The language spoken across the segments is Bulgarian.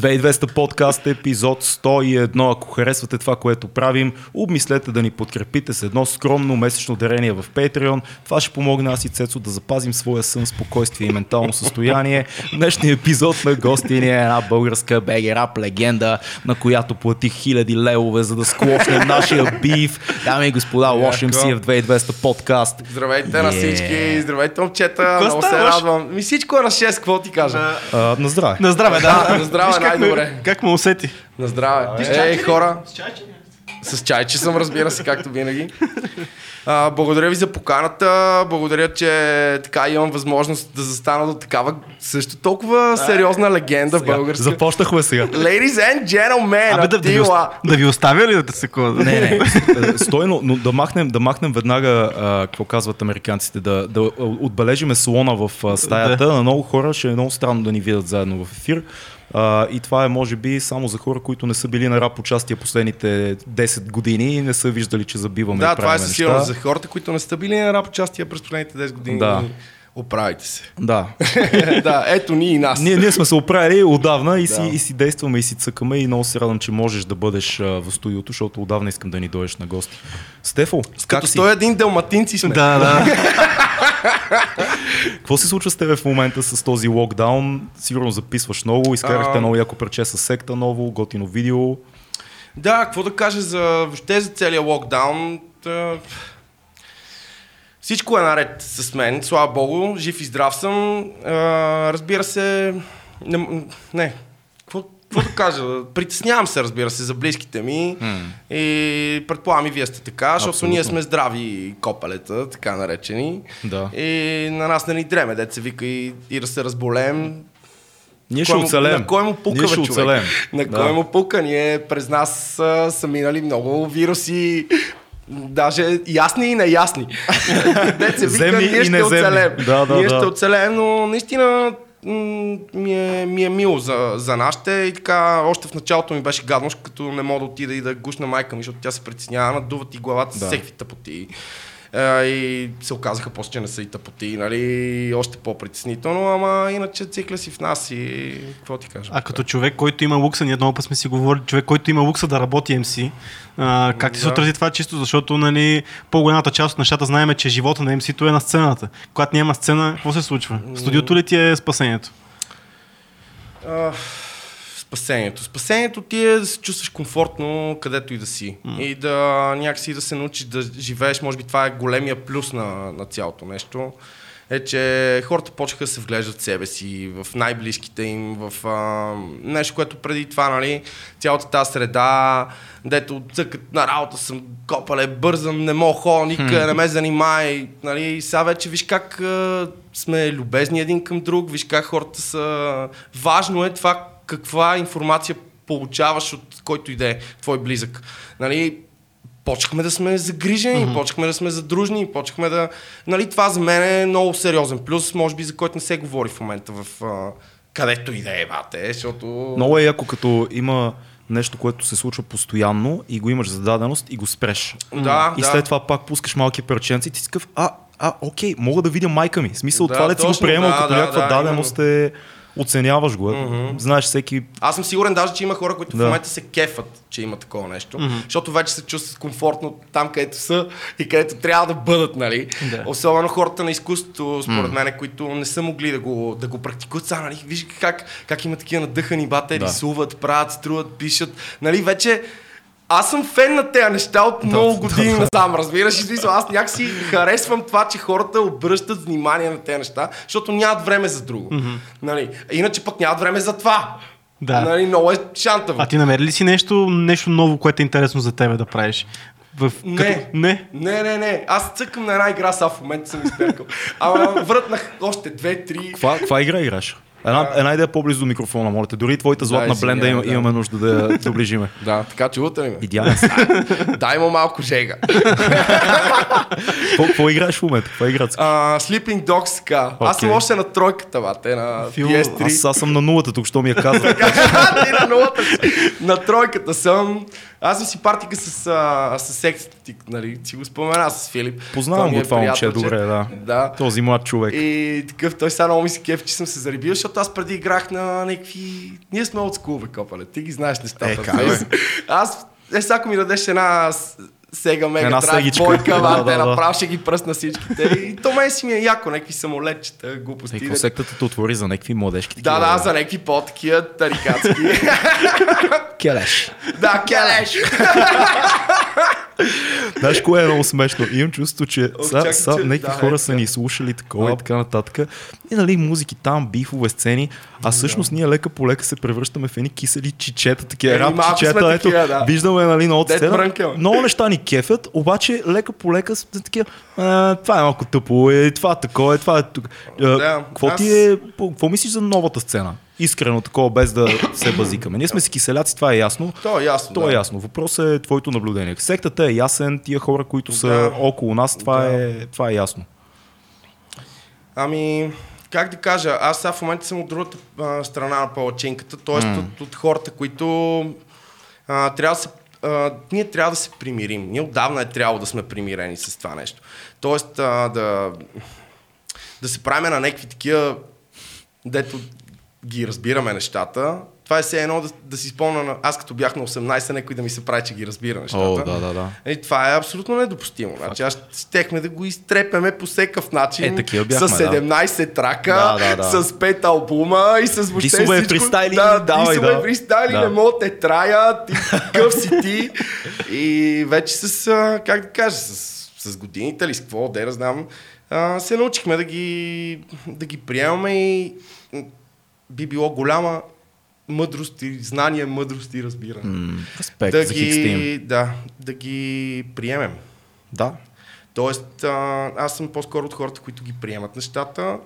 2200 подкаст, епизод 101. Ако харесвате това, което правим, обмислете да ни подкрепите с едно скромно месечно дарение в Patreon. Това ще помогне аз и Цецо да запазим своя сън, спокойствие и ментално състояние. Днешният епизод на гости ни е една българска БГ рап легенда, на която платих хиляди левове, за да склошнем нашия биф. Дами и господа, лошим си в 2200 подкаст. Здравейте на всички, здравейте момчета, много се радвам. Ми всичко е на 6, какво ти кажа? А, на здраве. На здраве, да. На здраве, как ме-. Как ме усети? На здраве. Ей, хора. С чайче съм, разбира се, както винаги. А, благодаря ви за поканата, благодаря, че така имам възможност да застана до такава също толкова сериозна легенда Сега, българска. Започнахме сега. Ladies and gentlemen, Абе, да, да, ви, да ви оставя ли да секунда? Не, не. Е, Стой, но, но да, махнем, да махнем веднага, а, какво казват американците, да, да отбележиме слона в стаята. На много хора ще е много странно да ни видят заедно в ефир. А, и това е, може би, само за хора, които не са били на рап участие последните 10 години и не са виждали, че забиваме Да, това е със сигурност за хората, които не сте били на рап участие през последните 10 години. Да. Оправите се. Да. да, ето ние и нас. Ние, ние сме се оправили отдавна и, си, Да. и си действаме и си цъкаме и много се радвам, че можеш да бъдеш а, в студиото, защото отдавна искам да ни дойдеш на гости. Стефо, как Като си? 101 далматинци сме. Да, да. Какво се случва с тебе в момента с този локдаун? Сигурно записваш много, изкарахте А. много яко парче с секта ново, готино видео. Да, какво да кажа за въобще за целият локдаун. Та... Всичко е наред с мен, слава богу, жив и здрав съм. А, разбира се, не, не. Какво, да кажа? Притеснявам се, разбира се, за близките ми. И предполагам и вие сте така, защото Абсолютно. ние сме здрави копелета, така наречени. Да. И на нас не ни дреме, деца вика и, и да се разболеем. Ние ще оцелем. На кой му пука, Ние ще човек? оцелем. На Да. кой му пука? Ние през нас а, са минали много вируси, даже ясни и неясни. Деца вика, Земни ние ще оцелем. Да, да, ние да. ще оцелем, но наистина ми е, ми е мило за, за нашите и така още в началото ми беше гадно, като не мога да отида и да гушна майка ми, защото тя се притеснява, надуват и главата Да. всеки тъпоти. А, и се оказаха после, че не са и тъпоти, нали, още по-притеснително, ама иначе цикля си в нас и какво ти кажа? А като човек, който има лукса, ние много път сме си говорили, човек, който има лукса да работи MC, а, как ти се Да. отрази това чисто, защото нали, по-голямата част от нещата знаем, че живота на MC-то е на сцената. Когато няма сцена, какво се случва? Студиото ли ти е спасението? А, спасението. Спасението ти е да се чувстваш комфортно където и да си. И да някакси да се научиш да живееш. Може би това е големия плюс на, на цялото нещо. Е, че хората почнаха да се вглеждат в себе си, в най-близките им, в а, нещо, което преди това, нали, цялата тази среда, дето цъкат на работа съм копале, бързам, не мога ходя никъде, не ме занимай, нали, и сега вече виж как а, сме любезни един към друг, виж как хората са... Важно е това каква информация получаваш от който и да е твой близък. Нали, почнахме да сме загрижени, mm-hmm. почнахме да сме задружни, почнахме да... Нали, това за мен е много сериозен плюс, може би за който не се говори в момента в... А, където и да е, бате, защото... Много е яко, като има нещо, което се случва постоянно и го имаш за даденост и го спреш. Да, и да. след това пак пускаш малки парченци и ти си такъв, а, а, окей, мога да видя майка ми. В смисъл, Да, това да си го приемал да, като да, някаква да, даденост е, оценяваш го. Знаеш, всеки Аз съм сигурен даже, че има хора, които Да. в момента се кефат, че има такова нещо, mm-hmm. защото вече се чувстват комфортно там, където са и където трябва да бъдат, нали? Да. Особено хората на изкуството, според мен, които не са могли да го, да го практикуват. Сега, нали? Виж как, как има такива надъхани бата, Да. рисуват, правят, струват, пишат. Нали, вече аз съм фен на тези неща от много години насам, разбираш ли? Смисъл, Аз някакси харесвам това, че хората обръщат внимание на тези неща, защото нямат време за друго. Mm-hmm. Нали? Иначе пък нямат време за това. Да. Нали, много е шантаво. А ти намери ли си нещо, нещо ново, което е интересно за тебе да правиш? В, Не. не? Не, не, не. Аз цъкам на една игра, сега в момента съм изперкал. Ама врътнах още две, три. Каква, каква игра играш? Една, една идея по-близо до микрофона, моля те. Дори твоята златна си, бленда няма, има, да. имаме нужда да я доближиме. Да, така чувате ли ме? Идеален си. Дай му малко жега. Какво- Какво играеш в момента? Каква игра? А, Sleeping Dogs, така. Аз съм още на тройката, бате, на Фил, PS3. Аз, аз съм на нулата, тук що ми я каза. Ти на нулата си. На тройката съм. Аз съм си партика с, а, с ти, нали, си го спомена с Филип. Познавам го това момче, добре, да. Да. Този млад човек. И такъв, той сега много ми се кеф, че съм се заребил, защото защото аз преди играх на някакви... Ние сме от скул, бе, копале. Ти ги знаеш нещата. Е, как, бе? аз, е, сега ако ми дадеш една сега мега Една драйв, бойка, Да, да, да, да, да. ще ги пръсна всичките. И то мен си ми е яко, някакви самолетчета, Е, глупости. какво сектата те отвори за някакви младежки да, такива, да, за някакви по-такива тарикатски. Келеш. да, келеш. Знаеш кое е много смешно? Имам чувство, че Ох, са, чакай, са, че- някакви да, хора е, са да. ни слушали такова и Оп. така нататък. И нали музики там, бифове сцени, а всъщност ние лека по лека се превръщаме в едни кисели чичета, такива рап чичета, ето, такива, да. виждаме нали на сцена. Много неща ни кефят, обаче лека по лека са такива, а, това е малко тъпо, е, това такова, е, това е тук. А, Да, какво ти е, какво мислиш за новата сцена? Искрено такова, без да се базикаме. Ние сме си киселяци, това е ясно. То е ясно. То да. е ясно. Въпросът е твоето наблюдение. Сектата е ясен, тия хора, които са Да. около нас, това, Да. е, това е ясно. Ами, как да кажа, аз сега в момента съм от другата а, страна на палачинката, т.е. М. от, от хората, които а, трябва да се а, ние трябва да се примирим. Ние отдавна е трябвало да сме примирени с това нещо. Тоест а, да, да се правим на някакви такива, дето ги разбираме нещата. Това е все едно да, да си спомня, на, аз като бях на 18, някой да ми се прави, че ги разбира нещата. О, да, да, да. Е, това е абсолютно недопустимо. Значи, аз щехме да го изтрепеме по всекъв начин. Е, такива бяхме, с да. 17 трака, Да, да, да. с 5 албума и с въобще Дисове, всичко. фристайли, да, давай, да. фристайли, Да. не мога да те трая, ти къв си ти. И вече с, как да кажа, с, с годините или с какво, да знам, се научихме да ги, да ги приемаме и би било голяма мъдрост и знание, мъдрост и разбиране. Респект да за ги, да, да ги приемем. Да. Тоест, а, аз съм по-скоро от хората, които ги приемат нещата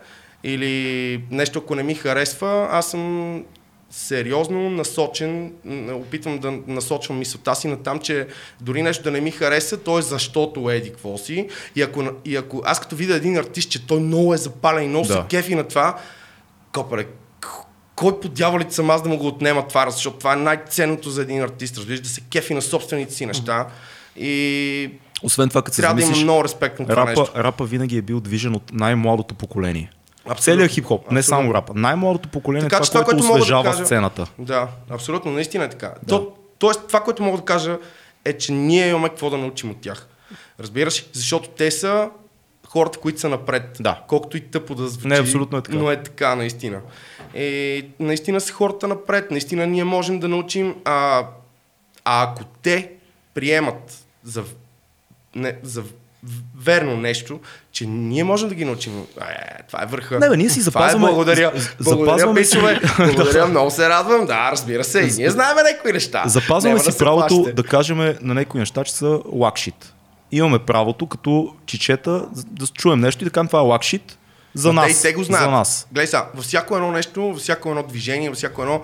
или нещо, ако не ми харесва, аз съм сериозно насочен, опитвам да насочвам мисълта си на там, че дори нещо да не ми хареса, то е защото еди какво си. И ако, и ако аз като видя един артист, че той много е запален и много Да. се кефи на това, копале, кой по дяволите съм аз да му го отнема това, защото това е най-ценното за един артист, разбираш, да се кефи на собствените си неща. И Освен това, като се трябва да има много респект на това рапа, нещо. рапа винаги е бил движен от най-младото поколение. Абсолютно. Целият хип-хоп, не Абсолютно. само рапа. Най-младото поколение Така е това, това, което което мога да освежава кажа- сцената. Да, абсолютно, наистина е така. Да. То, тоест, това, което мога да кажа е, че ние имаме какво да научим от тях. Разбираш? Защото те са хората, които са напред. Да. Колкото и тъпо да звучи. Не, абсолютно е така. Но е така, наистина. И наистина са хората напред. Наистина ние можем да научим. А, а ако те приемат за, не, за верно нещо, че ние можем да ги научим. Е, това е върха. Не, бе, ние си Това запазваме- Е, благодаря. Благодаря, Пичове. Благодаря, много се радвам. Да, разбира се. И ние знаем някои неща. Запазваме Няма си да правото плашите. да кажем на някои неща, че са лакшит. Имаме правото като чичета да чуем нещо и да кажем това е лакшит за Ма нас. Те, и те го знаят. За нас. Гледай сега, във всяко едно нещо, във всяко едно движение, във всяко едно...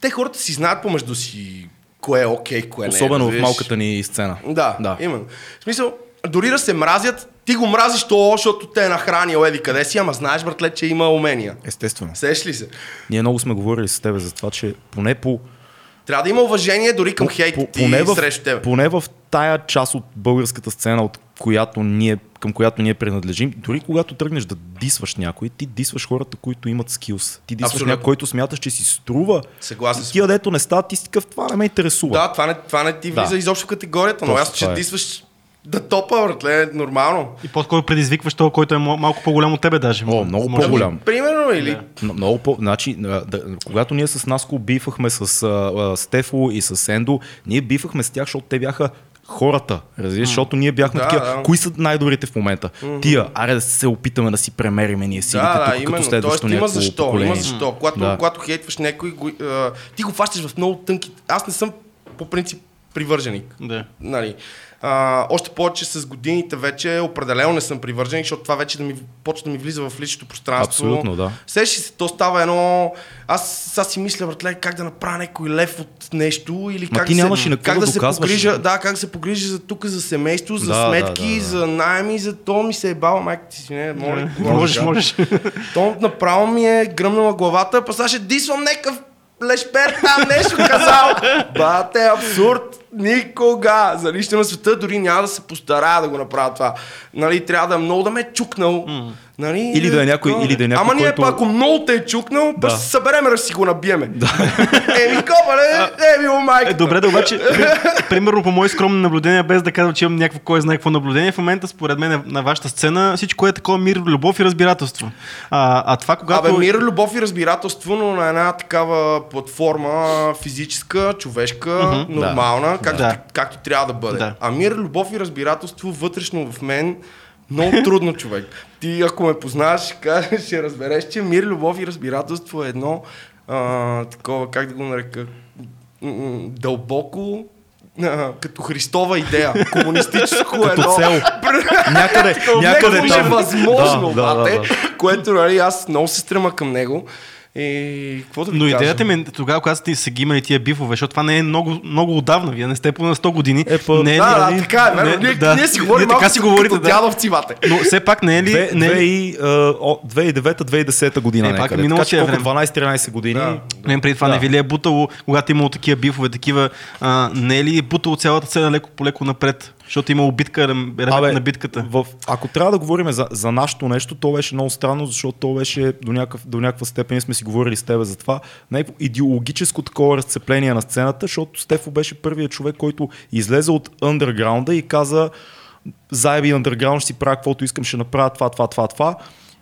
Те хората си знаят помежду си кое е окей, кое не е. Особено в малката ни сцена. Да, Да. да, именно. В смисъл, дори да се мразят, ти го мразиш то, защото те е нахранил еди къде си, ама знаеш, братле, че има умения. Естествено. Сеш ли се? Ние много сме говорили с тебе за това, че поне по Трябва да има уважение дори към по- хейт по- поне, в, срещу тебе. поне в тая част от българската сцена, от която ние, към която ние принадлежим, дори когато тръгнеш да дисваш някой, ти дисваш хората, които имат скилс. Ти дисваш Абсолютно. някой, който смяташ, че си струва. Съгласен съм. тия, дето не стават, ти си такъв, това не ме интересува. Да, това не, това не ти влиза Да. изобщо в категорията, но Точно аз, че е. дисваш да топа, братле, нормално. И по-скоро предизвикваш този, който е ма- малко по-голям от тебе даже. О, много Може би. по-голям. Примерно, или... Да. М- Много по... Значи, да, когато ние с Наско бифахме с а, а, Стефо и с Ендо, ние бифахме с тях, защото те бяха хората, разбираш, защото ние бяхме Да, такива, да. кои са най-добрите в момента? Тия, аре да се опитаме да си премериме ние силите Да, да, тук, именно. като следващо Тоест, има защо. поколение. Има защо. Когато, Да. когато хейтваш някой, го, а, ти го фащаш в много тънки... Аз не съм по принцип привърженик. Да. Нали. А, още повече с годините вече определено не съм привърженик, защото това вече да ми почва да ми влиза в личното пространство. Абсолютно, да. Сещаш се, то става едно... Аз сега си мисля, братле, как да направя някой лев от нещо или Ма как ти да нямаш се, и как да да се погрижа, да, как да се погрижа за тук, за семейство, за Да, да, сметки, да, да. за найеми, за то ми се е баба майка ти си, не, моля. Да. Можеш, можеш. То направо ми е гръмнала главата, па сега ще дисвам някакъв лешпер там нещо казал. Бате, абсурд. Никога за нищо на света дори няма да се постарая да го направя това. Нали, трябва да е много да ме е чукнал. Нали, Или да е някой- такова. или да е някой, Ама ние който- пак, ако много те е чукнал, Да. ще се съберем да си го набиеме. Да. Еми, копале, еми, о майка. Е, добре, да обаче, при- примерно по мои скромни наблюдения, без да казвам, че имам някакво кой знае какво наблюдение, в момента според мен на вашата сцена всичко е такова мир, любов и разбирателство. А, а това когато... Абе, мир, любов и разбирателство, но на една такава платформа физическа, човешка, нормална, както, Да. както трябва да бъде. Да. А мир, любов и разбирателство вътрешно в мен много трудно, човек. Ти, ако ме познаваш, ще, кажеш, ще разбереш, че мир, любов и разбирателство е едно а, такова, как да го нарека, дълбоко а, като Христова идея, комунистическо Като едно. цел. Някъде, някъде там. възможно, Да, да, да, да. което нали, аз много се стрема към него. И какво да ви Но идеята ми е тогава, когато сте се ги имали тия бифове, защото това не е много, много отдавна, вие не сте по на 100 години. Е, па- не, Да, нали, да, така е, не, Ние, да. ние си говорим така малко си говорите, като да. дядовци, бате. Но все пак не е ли... Две- не е ли... 2009-2010 година Е, пак някъде. минало че е време. 12-13 години. Да. Не, преди това Да. не ви ли е бутало, когато е имало такива бифове, такива, а, не е ли е бутало цялата сцена леко по леко напред? Защото имало битка, ремет на битката. В, ако трябва да говорим за, за нашето нещо, то беше много странно, защото то беше до, някакъв, до някаква степен, ние сме си говорили с тебе за това, някакво идеологическо такова разцепление на сцената, защото Стефо беше първият човек, който излезе от андерграунда и каза заеби андерграунд, ще си правя каквото искам, ще направя това, това, това, това.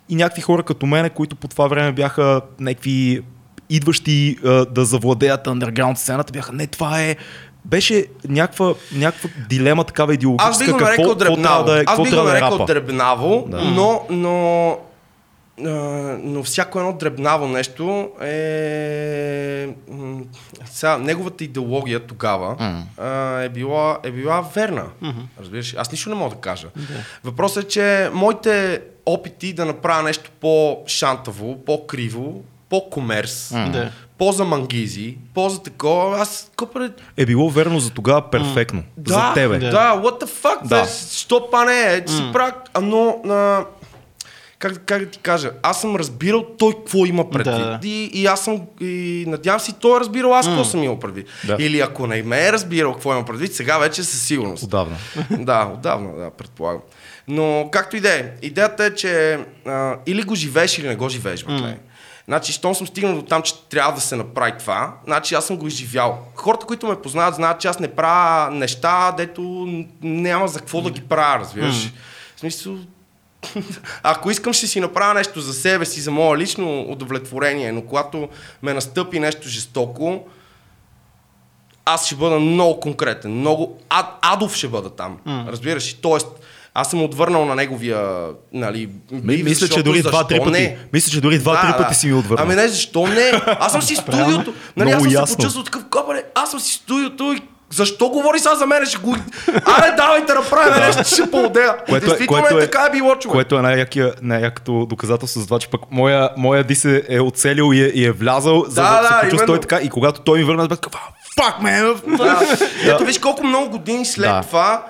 И някакви хора като мене, които по това време бяха някакви идващи а, да завладеят андерграунд сцената, бяха не, това е беше някаква, някаква дилема такава идеологическа. Аз би го нарекал дребнаво. да е, Аз би го да е нарекал рапа. дребнаво, Да. но, но, но всяко едно дребнаво нещо е... Сега, неговата идеология тогава е, била, е била верна. Разбираш? Аз нищо не мога да кажа. Въпросът е, че моите опити да направя нещо по-шантаво, по-криво, по-комерс, Да. По-за мангизи, по-за такова, аз копре, Е било верно за тогава перфектно. да, за тебе. Да, what the fuck, Да. що па не е, че си правя, а, но, а, как, как да ти кажа, аз съм разбирал той какво има предвид. Да. И, и аз съм, и надявам се, той е разбирал аз какво съм имал предвид. Да. Или ако не ме е разбирал какво има предвид, сега вече със сигурност. Отдавна. да, отдавна, да, предполагам. Но както и да е, идеята е, че а, или го живееш, или не го живееш, братле. Значи, щом съм стигнал до там, че трябва да се направи това, значи аз съм го изживял. Хората, които ме познават, знаят, че аз не правя неща, дето няма за какво да ги правя, разбираш. В смисъл, ако искам, ще си направя нещо за себе си, за мое лично удовлетворение, но когато ме настъпи нещо жестоко, аз ще бъда много конкретен, много ад, адов ще бъда там. Mm. Разбираш? ли? Тоест, аз съм отвърнал на неговия, нали, бив, мисля, че дори два-три пъти. не? Мисля, че дори два-три пъти си ми отвърнал. Ами не, защо не? Аз съм си студиото. Нали, аз съм ясно. се почувствал такъв копаре. Аз съм си студиото и защо говори сега за мен? Ще го... Аре, давайте да направим нещо, ще поудея. Което е- Действително което е, е- така е било, човек. Което е най-якия, най-якото доказателство за това, че пък моя, моя Дисе е оцелил и е, и е влязал, за Да, да, да, се почувства той така. И когато той ми върна, бе, man! Да. Ето виж колко много години след Да. това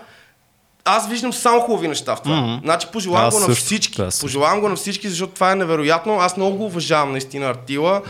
аз виждам само хубави неща в това. Mm-hmm. Значи пожелавам Аз го на всички. също. пожелавам го на всички, защото това е невероятно. Аз много го уважавам наистина Артила.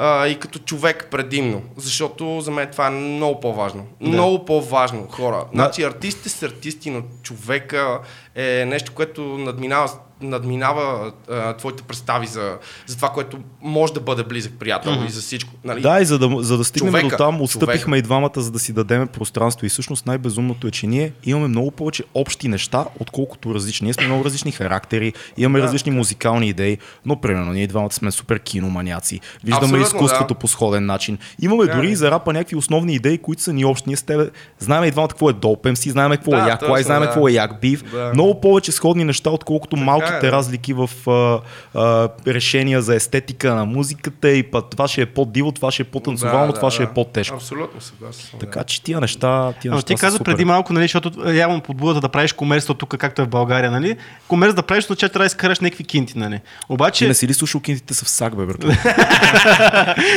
А, и като човек предимно, защото за мен това е много по-важно. Да. Много по-важно, хора. Значи артистите са артисти, но човека е нещо, което надминава, надминава а, твоите представи за, за това, което може да бъде близък приятел mm-hmm. и за всичко. Нали? Да, и за да, за да стигнем Човека, до там, отстъпихме човека. и двамата, за да си дадеме пространство. И всъщност най-безумното е, че ние имаме много повече общи неща, отколкото различни. Ние сме много различни характери, имаме различни музикални идеи, но примерно ние двамата сме супер киноманяци. Виждаме Абсолютно, изкуството да. по сходен начин. Имаме Да, дори да. и за рапа някакви основни идеи, които са ни общи. Ние с тебе знаем и двамата какво е Dope MC, знаем какво Да, е Як Лай, знаем да. какво е Як Бив. Да. Много повече сходни неща, отколкото малките да. разлики в а, а, решения за естетика на музиката и па, това ще е по-диво, това ще е по-танцовално, това ще е по-тежко. Абсолютно съгласен съм. Така че тия неща, тия Но неща ти са каза супер. преди малко, нали, защото явно подбудата да правиш комерство тук, както е в България, нали? Комерс да правиш, означава трябва да изкараш някакви кинти, нали? Ти Обаче, не си ли слушал кинтите са в сак, бе, брат?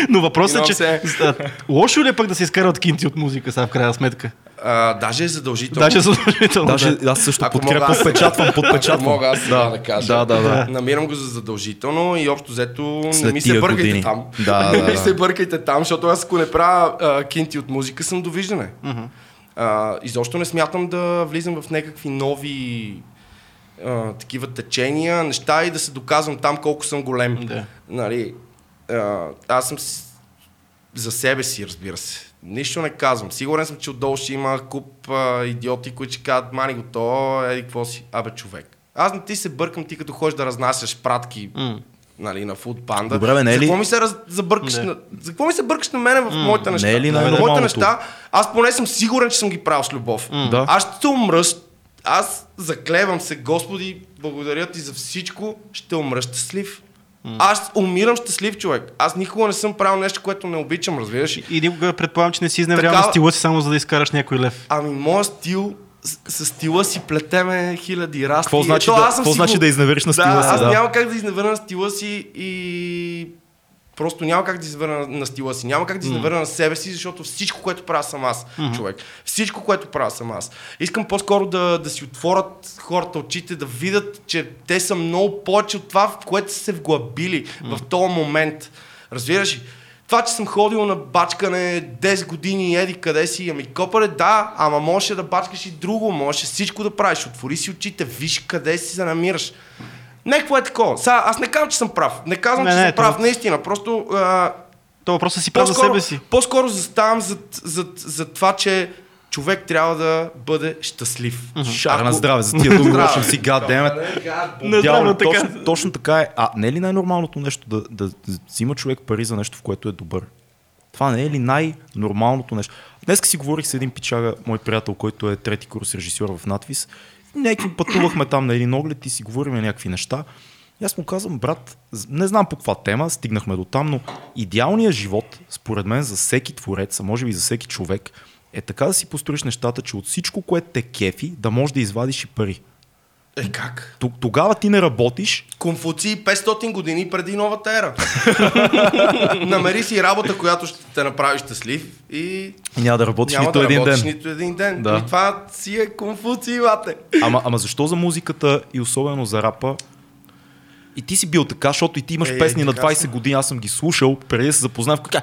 но въпросът е, че а, лошо ли е пък да се изкарат кинти от музика, сега в крайна сметка? А, даже е задължително. Даже задължително. Даже да. аз също Ако подкрепям, мога аз- подпечатвам, Ако подпечатвам. мога аз да, да кажа. Да, да, да. Намирам го за задължително и общо взето не ми се бъркайте години. там. Да, не да, ми да. се бъркайте там, защото аз ако не правя а, кинти от музика, съм довиждане. А, изобщо не смятам да влизам в някакви нови а, такива течения, неща и да се доказвам там колко съм голем. Да. Нали, а, аз съм с... за себе си, разбира се. Нищо не казвам. Сигурен съм, че отдолу ще има куп а, идиоти, които ще кажат, мани го то, еди какво си, абе човек. Аз не ти се бъркам ти като ходиш да разнасяш пратки М. нали, на Food Panda. Добре, бе, не е за ли- какво ми се раз... забъркаш Не. на... За какво ми се бъркаш на мене в моите неща? не е ли В най-нормалното? моите неща, аз поне съм сигурен, че съм ги правил с любов. Да. Аз ще умра, с- аз заклевам се, Господи, благодаря ти за всичко, ще умра щастлив. Аз умирам щастлив човек. Аз никога не съм правил нещо, което не обичам, разбираш? И, и никога предполагам, че не си изневерял на Такава- стила си само за да изкараш някой лев. Ами, моят стил с, с стила си плетеме хиляди расти. Какво значи Ето, да- аз съм какво си значи го- да изневериш на стила да, си, Аз да. няма как да изневеря на стила си и просто няма как да изневеря на, стила си. Няма как да изневеря на себе си, защото всичко, което правя съм аз, човек. Всичко, което правя съм аз. Искам по-скоро да, да си отворят хората очите, да видят, че те са много повече от това, в което са се вглъбили в този момент. Разбираш ли? Това, че съм ходил на бачкане 10 години еди къде си, ами копаре, да, ама можеше да бачкаш и друго, можеше всичко да правиш. Отвори си очите, виж къде си се намираш. Не, какво е такова. Сега, аз не казвам, че съм прав. Не казвам, Не, че не, съм прав, това- наистина. Просто а, То въпросът си прав за себе си. по-скоро заставам за, за, за това, че човек трябва да бъде щастлив. Шара на здраве, за тия думи можем си гадеме. Не Дяволе, точно, точно така е. А не е ли най-нормалното нещо да, да взима човек пари за нещо, в което е добър? Това не е ли най-нормалното нещо? Днес си говорих с един пичага, мой приятел, който е трети курс режисьор в надвис. Някакви пътувахме там на един оглед и си говорим някакви неща. И аз му казвам, брат, не знам по каква тема, стигнахме до там, но идеалният живот, според мен, за всеки творец, а може би за всеки човек, е така да си построиш нещата, че от всичко, което те кефи, да можеш да извадиш и пари. Е, как? Тогава ти не работиш, Конфуций 500 години преди новата ера. Намери си работа, която ще те направи щастлив и няма да работиш няма нито да един работиш ден. нито един ден. Да. И това си е Конфуций, бате. Ама, ама защо за музиката и особено за рапа и ти си бил така, защото и ти имаш Е, песни на така 20 съм. години, аз съм ги слушал, преди да се запознах, така,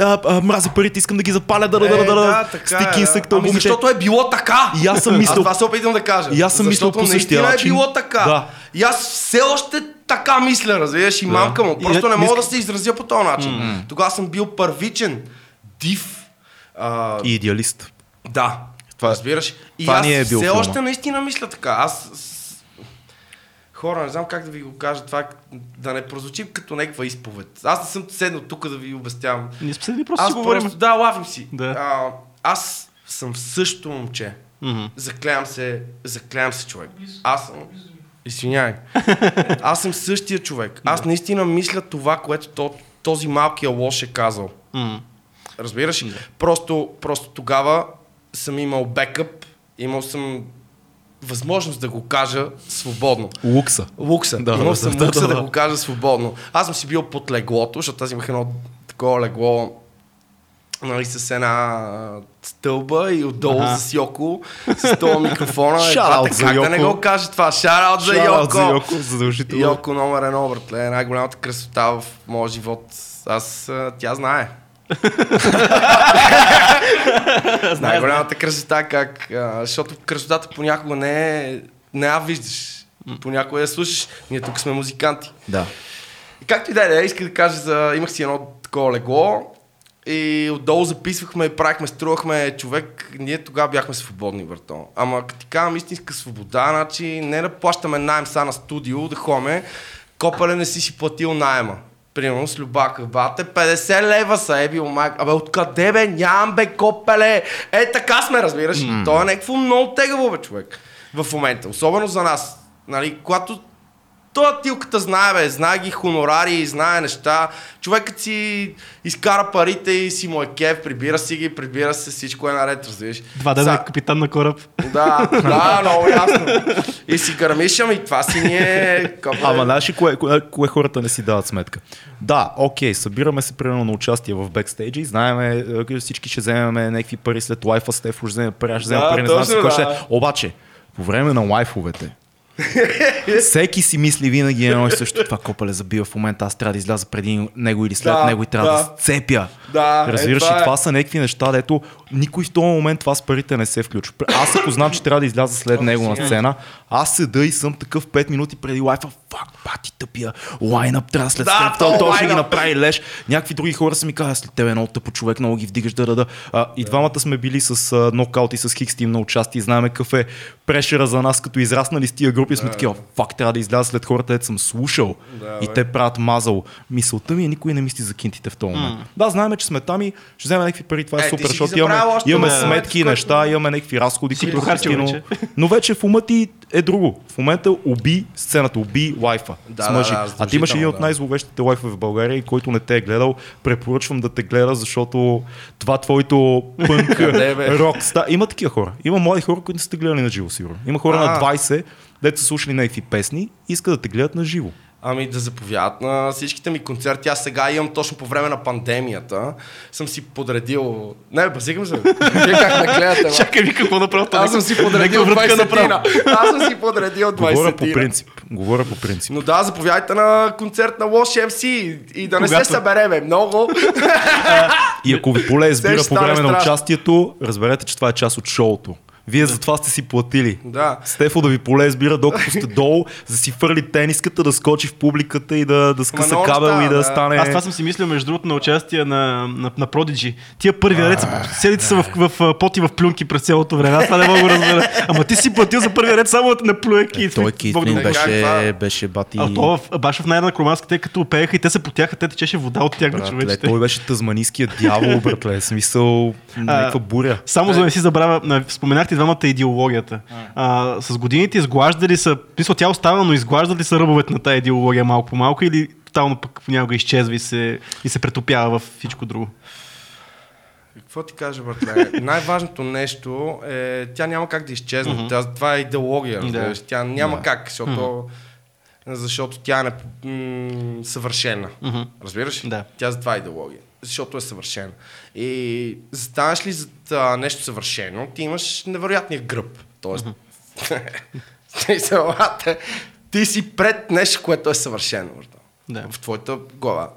а, а, мразя парите, искам да ги запаля, да, да, да, да, Е, стики е, инсект да. Ами защото е било така. И аз съм мислил- Аз това се опитам да кажа. И аз съм мислил защото по същия наистина начин. е било така. Да. И аз все още така мисля, разбираш, и мамка му. И Просто не- не мога да се изразя по този начин. Тогава съм бил първичен, див. А, И идеалист. Да, Това- разбираш. И това аз е бил все още наистина мисля така. Аз хора, не знам как да ви го кажа това, да не прозвучи като някаква изповед. Аз не съм седнал тук да ви обяснявам. Ние сме седили просто Аз си говорим. просто, да, лавим си. Да. А, аз съм същото момче. Мгм. Заклявам се, заклявам се човек. Аз съм... Извинявай. Аз съм същия човек. Аз наистина мисля това, което то, този малкия лош е казал. М. Разбираш? ли? Просто, просто тогава съм имал бекъп, имал съм възможност да го кажа свободно. Лукса. Лукса. Да, имал да, съм да, лукса да, да, да. го кажа свободно. Аз съм си бил под леглото, защото аз имах едно такова легло нали, с една стълба и отдолу Аха. с Йоко, с този микрофона. Е, за как да не го кажа това? Шараут за Йоко! за Йоко, задължително. Йоко номер едно, братле. Най-голямата красота в моя живот. Аз, тя знае. Най-голямата красота как... А, защото красотата понякога не е... Не я виждаш. Понякога я слушаш. Ние тук сме музиканти. Да. И както и да е, да, исках да кажа за... Имах си едно такова легло и отдолу записвахме, правихме, струвахме човек. Ние тогава бяхме свободни, брато. Ама като ти казвам истинска свобода, значи не да плащаме найем са на студио, да хоме, копале не си си платил найема. Примерно с Любака, бате, 50 лева са, е бил майк. Абе, откъде бе, нямам бе, копеле. Е, така сме, разбираш. Mm. То е някакво много тегаво, бе, човек. В момента. Особено за нас. Нали, когато той тилката знае, бе, знае ги хонорари, знае неща. Човекът си изкара парите и си му е кеф, прибира си ги, прибира се, всичко е наред, разбираш. Два дена Са- е капитан на кораб. Да, да, много ясно. И си гърмишам и това си ни е... копе. Ама знаеш кое, кое, кое хората не си дават сметка? Да, окей, събираме се примерно на участие в бекстейджи, знаеме, е, всички ще вземем някакви пари след лайфа, Стефо ще вземе пари, ще взема Да, пари, не знам си точно, кой ще да. е. Обаче, по време на лайфовете, Всеки си мисли винаги едно и също. Това копале забива в момента. Аз трябва да изляза преди него или след Да, него и трябва да, да. сцепя. Да, е, Разбираш ли, това е. това са някакви неща, дето никой в този момент това с парите не се включва. Аз ако знам, че трябва да изляза след него на сцена, аз седа и съм такъв 5 минути преди лайфа. Фак, бати тъпия. Лайнап трябва след Да, сцената. то То ще ги направи леш. Някакви други хора са ми казали, след тебе е много тъпо човек, много ги вдигаш да да. А, и двамата сме били с а, нокаут и с Хикс тим на участие. Знаеме какъв е прешера за нас, като израснали с тия групи. Сме такива, фак, трябва да изляза след хората, дето съм слушал. Да, и бе. те правят мазал. Мисълта ми е, никой не мисли за кинтите в този момент. Да, знаем, че сме там и ще вземем някакви пари, това е, Е, ти супер, защото имаме, имаме на сметки, в неща, който- имаме някакви разходи, Си които Христино- вече. Но вече в ума ти е друго. В момента уби сцената, уби лайфа. Да, с да, мъжи. да, а ти имаш един от най-зловещите лайфове в България и който не те е гледал, препоръчвам да те гледа, защото това твоето пънк рок. ста- Има такива хора. Има млади хора, които не сте гледали на живо, сигурно. Има хора А. на 20, дето са слушали някакви песни и искат да те гледат на живо. Ами да заповядат на всичките ми концерти. Аз сега имам точно по време на пандемията. Съм си подредил... Не, базикам се. Вие как ме гледате? Чакай, ви какво направо? Аз съм си подредил Нека врътка 20 тина. Аз съм си подредил 20 Говоря по принцип. Говоря по принцип. Но да, заповядайте на концерт на Лош MC и да не Когато- се събереме много. И ако ви поле избира по време на участието, разберете, че това е част от шоуто. Вие за това сте си платили. Да. Стефо да ви поле избира, докато сте долу, да си фърли тениската, да скочи в публиката и да, да скъса кабел и да, да. стане... Аз това съм си мислил, между другото, на участие на, на, на Prodigy. Тия първия ред, са- седите са в, в, в поти в плюнки през цялото време. Аз това не мога да го разбера. Ама ти си платил за първия ред само не плюеки. Е, Той да беше, кажа, беше бати... А то в, баш в най-на кроманска, те като пееха и те се потяха, те течеше вода от тях, бе, Братле, човечете. той беше тъзманийския дявол, братле. Смисъл, някаква буря. Само за да не си забравя, на- споменахте двамата идеологията. А, с годините изглаждали са, мисля, тя остава, но изглаждали са ръбовете на тази идеология малко по малко или тотално пък понякога изчезва и се, и се претопява в всичко друго. Какво ти кажа, братле? Най-важното нещо е, тя няма как да изчезне. Тя, това е идеология, разбираш. Тя няма как, защото, защото тя е не- м- съвършена. Разбираш? ли? Да. Тя затова е идеология. Защото е съвършена. И застанеш ли за а, нещо съвършено, ти имаш невероятния гръб. Тоест, ти си пред нещо, което е съвършено. Да. В твоята глава.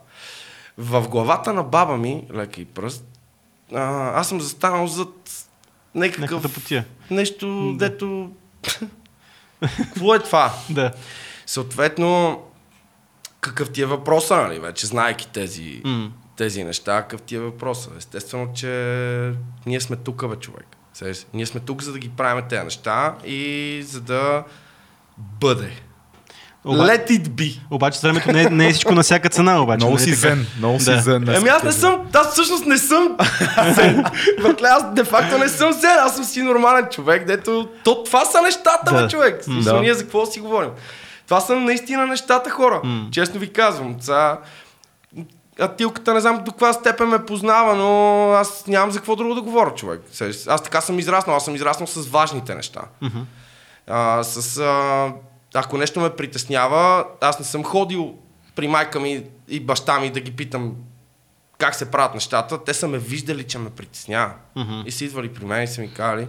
В главата на баба ми, лека и пръст, а, аз съм застанал зад някакъв... Потия. Нещо, дето... Какво е това? Да. Съответно, какъв ти е въпроса, нали, вече, знаеки тези, М. тези неща, какъв ти е въпроса? Естествено, че ние сме тук, бе, човек. Ние сме тук, за да ги правим тези неща и за да бъде. Оба- Let it be. Обаче времето не е, не е всичко на всяка цена, обаче. Много нали си зен, много си зен. Ами аз не съм, аз всъщност не съм зен. Братле, аз де факто не съм зен, аз съм си нормален човек, дето то, това са нещата, Да. бе, човек. Да. ние за какво си говорим? Това са наистина нещата, хора. М. Честно ви казвам. Сега, а тилката не знам до каква степен ме познава, но аз нямам за какво друго да говоря, човек. Аз така съм израснал, аз съм израснал с важните неща. Мгм. А, с, а, ако нещо ме притеснява, аз не съм ходил при майка ми и баща ми да ги питам как се правят нещата. Те са ме виждали, че ме притеснява. Мгм. И са идвали при мен и са ми казали,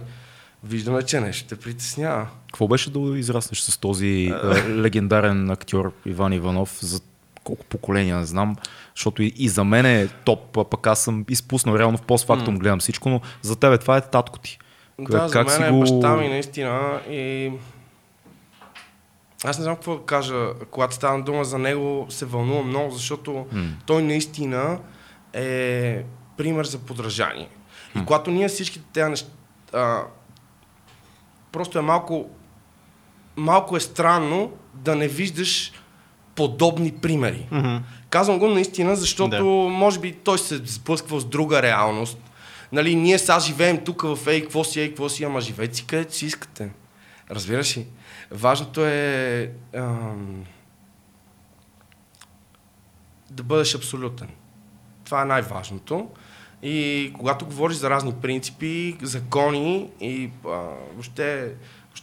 виждаме, че нещо те притеснява. Какво беше да израснеш с този легендарен актьор Иван Иванов за колко поколения, не знам, защото и, и за мен е топ, а пък аз съм изпуснал, реално в постфактум гледам всичко, но за тебе това е татко ти. Да, за мен е баща ми наистина и аз не знам какво да кажа, когато стана дума за него, се вълнувам много, защото М. той наистина е пример за подражание. И когато ние всички тези неща, а, просто е малко, малко е странно да не виждаш подобни примери. Мгм. Казвам го наистина, защото Да. може би той се сблъсква с друга реалност. Нали, ние сега живеем тук в ей, какво си, ей, какво си, ама живеете си където си искате. Разбираш ли? Важното е ам, да бъдеш абсолютен. Това е най-важното. И когато говориш за разни принципи, закони и а, въобще,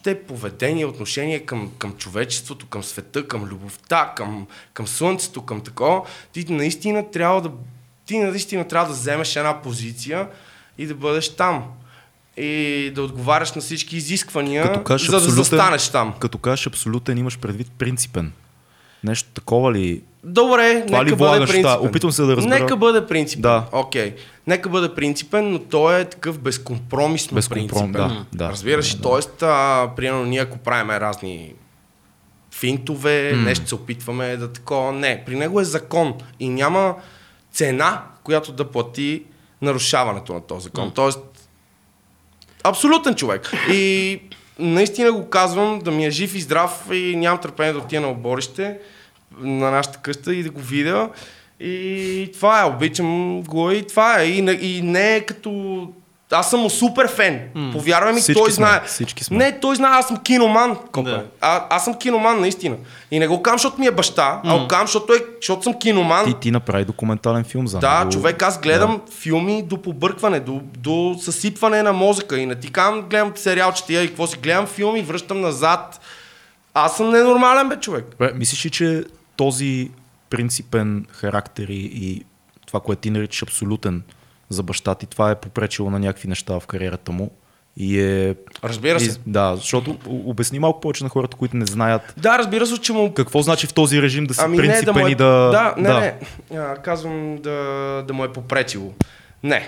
въобще поведение, отношение към, към човечеството, към света, към любовта, към, към слънцето, към такова, ти наистина трябва да ти наистина трябва да вземеш една позиция и да бъдеш там. и да отговаряш на всички изисквания, Като кажеш за да застанеш там. Като кажеш абсолютен, имаш предвид принципен. Нещо такова ли? Добре, Това нека бъде влагаш, да, принципен. опитвам се да разбера. Нека бъде принципен. Да. Окей. Нека бъде принципен, но той е такъв безкомпромисно Безкомпром- принципен. да, да, Разбираш, да, да. Тоест, а, примерно, ние ако правим разни финтове, М. нещо се опитваме да такова. Не, при него е закон и няма цена, която да плати нарушаването на този закон. Тоест, абсолютен човек. И наистина го казвам, да ми е жив и здрав и нямам търпение да отида на оборище на нашата къща и да го видя. И това е, обичам го и това е. И, не- и не е като... Аз съм му супер фен. Повярвай ми, Всички той сме, знае. всички сме. Не, той знае, аз съм киноман. Копе. Да. А, аз съм киноман, наистина. И не го казвам, защото ми е баща, а го казвам, защото, е, защото съм киноман. Ти, ти направи документален филм за Да, него. човек, аз гледам филми до побъркване, до, до съсипване на мозъка. И не ти казвам, гледам сериалчета и какво си, гледам филми, връщам назад. Аз съм ненормален, бе, човек. Бе, мислиш ли, че този принципен характер и, и това, което ти наричаш абсолютен за баща ти, това е попречило на някакви неща в кариерата му и е... Разбира се. И, да, защото обясни малко повече на хората, които не знаят Да, разбира се, че му какво значи в този режим да си Ами не, принципен да му е... и да... Да, не, не. А, казвам да, да му е попречило. Не,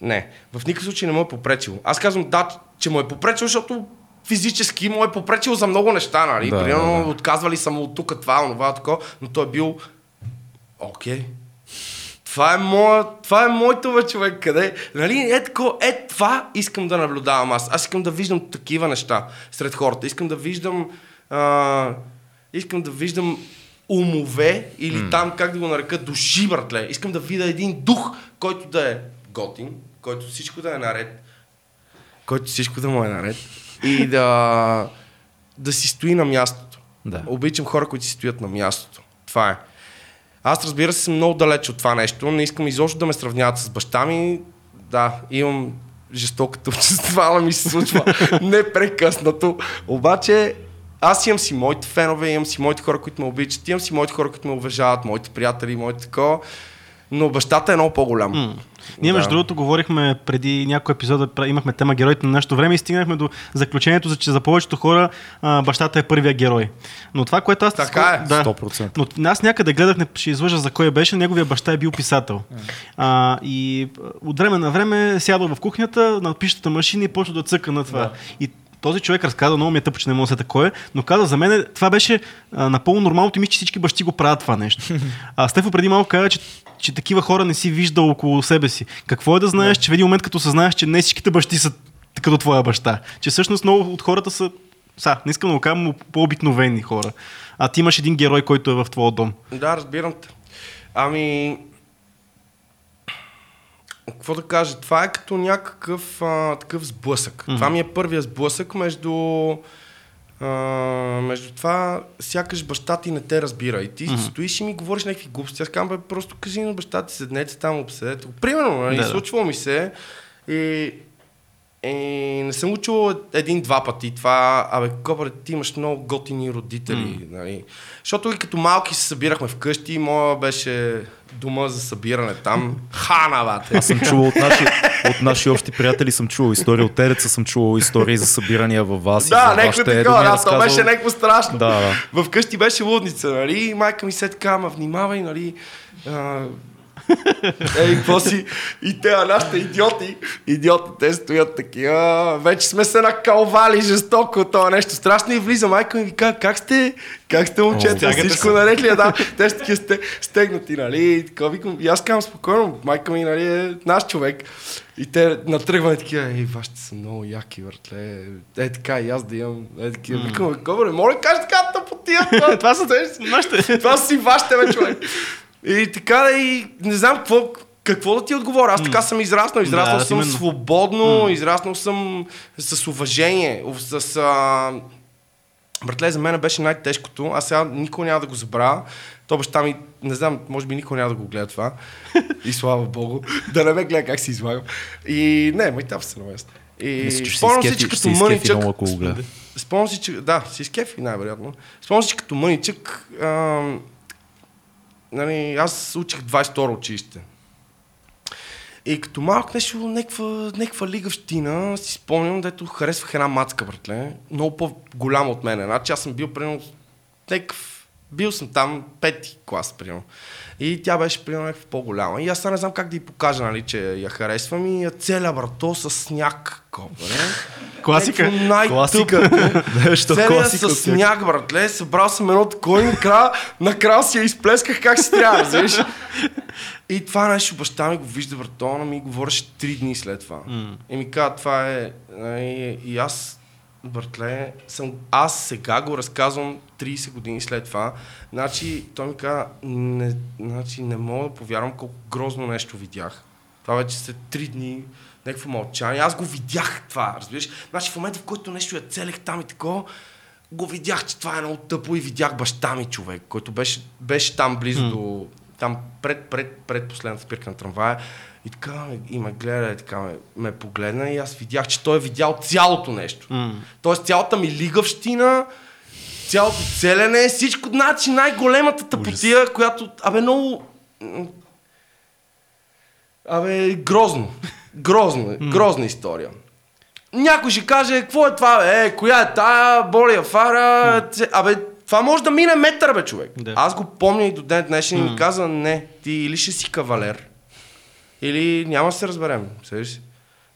не. В никакъв случай не му е попречило. Аз казвам да, че му е попречило, защото физически му е попречило за много неща, нали? Да, Примерно да, да. отказвали са му от тук това, онова, такова, но той е бил окей. Това е, моя, това е моето бе, човек. Къде? Нали? Е, тако, е, това искам да наблюдавам аз. Аз искам да виждам такива неща сред хората. Искам да виждам. А, искам да виждам умове или mm. там, как да го нарека, души, братле. Искам да видя един дух, който да е готин, който всичко да е наред, който всичко да му е наред и да, да си стои на мястото. Да. Обичам хора, които си стоят на мястото. Това е. Аз разбира се съм много далеч от това нещо. Не искам изобщо да ме сравняват с баща ми. Да, имам жестоката общества, ми се случва непрекъснато. Обаче аз имам си моите фенове, имам си моите хора, които ме обичат, имам си моите хора, които ме уважават, моите приятели, моите такова. Но бащата е много по-голям. М. Ние, между Да. другото, говорихме преди няколко епизода, имахме тема героите на нашето време и стигнахме до заключението, за че за повечето хора а, бащата е първия герой. Но това, което аз... Така е. Да. 100%. Но аз някъде гледах, не ще излъжа за кой беше, неговия баща е бил писател. А, и от време на време сядал в кухнята на пишата машина и почва да цъка на това. И този човек разказа, много ми е тъпо, че не мога да се такова, но каза за мен това беше а, напълно нормално и мисля, че всички бащи го правят това нещо. А Стефо преди малко каза, че, че такива хора не си виждал около себе си. Какво е да знаеш, че в един момент като съзнаеш, че не всичките бащи са като твоя баща. Че всъщност много от хората са са, не искам да го кажа, но по-обикновени хора. А ти имаш един герой, който е в твоя дом. Да, разбирам те. Ами... Какво да кажа? Това е като някакъв а, такъв сблъсък. Mm-hmm. Това ми е първия сблъсък между... А, между това, сякаш баща ти не те разбира. И ти mm-hmm. стоиш и ми говориш някакви глупости. Аз казвам, бе, просто кажи на баща ти, седнете там, обседете го. Примерно, нали, Да, случвало ми се. И, и не съм чувал един-два пъти. Това, абе, кобре, ти имаш много готини родители. Mm. Нали. Защото и като малки се събирахме вкъщи, моя беше дома за събиране там. Хана, бате. Аз съм чувал от наши, от наши общи приятели, съм чувал истории от Тереца, съм чувал истории за събирания във вас Да, някакво такова, да, то разказал- беше някакво страшно. Да, да. Вкъщи беше лудница, нали? И майка ми се така, ама внимавай, нали? А... Ей, какво си? И те, а нашите идиоти, идиоти, те стоят такива. Вече сме се накалвали жестоко, това нещо страшно. И влиза майка ми и казва, как сте? Как сте, момчета? Всичко наред ли? Да, те са такива сте, стегнати, нали? И, така, викам, и аз казвам спокойно, майка ми, нали, е наш човек. И те натръгване такива, ей, вашите са много яки, братле. Е, така, и аз да имам. Е, такива. Викам, кобре, моля, кажи така тъпотия. Това, са нашите. това си вашите, бе, човек. И така да и не знам какво, какво да ти отговоря. Аз така съм израснал. Израснал Да, съм именно. свободно, израснал съм с уважение, с... А... Братле, за мен беше най-тежкото. Аз сега никога няма да го забравя. То баща ми, не знам, може би никога няма да го гледа това. И слава богу. Да не ме гледа как се излагам. И не, майтап се на место. И спомням си, че като мъничък. Спомням си, че... Да, си изкефи най-вероятно. Спомням си, че като мъничък... А, нали, аз учих 22 училище. И като малък нещо, някаква, лигавщина, си спомням, дето харесвах една мацка, братле. Много по-голяма от мен. Значи аз съм бил, примерно, някакъв... Бил съм там пети клас, примерно. И тя беше, примерно, някаква по-голяма. И аз не знам как да й покажа, нали, че я харесвам. И я целя брато с сняг. Класика. Някакво най-тъпо. Класика. Нещо Целия класика. с сняг, братле, събрал съм едно такова и накрая, накрая си я изплесках как си трябва, разбираш? И това нещо баща ми го вижда, брато, она ми говореше три дни след това. Mm. И ми каза, това е... И, и аз, братле, съм, аз сега го разказвам 30 години след това. Значи, той ми каза, не, значи, не мога да повярвам колко грозно нещо видях. Това вече след три дни, някакво мълчание. Аз го видях това, разбираш? Значи в момента, в който нещо я целех там и такова, го видях, че това е много тъпо и видях баща ми човек, който беше, беше там близо mm. до... Там пред, пред, пред последната спирка на трамвая. И така и ме гледа, и така ме, ме погледна и аз видях, че той е видял цялото нещо. М. Тоест цялата ми лигавщина, цялото целене, всичко, значи най-големата тъпотия, която, абе, много... Абе, грозно. Грозно, е, грозна история. Някой ще каже, какво е това, бе? Е, коя е тая, боли фара, ц- абе, това може да мине метър, бе, човек. Да. Аз го помня и до ден днешен и ми каза, не, ти или ще си кавалер, или няма да се разберем. Си.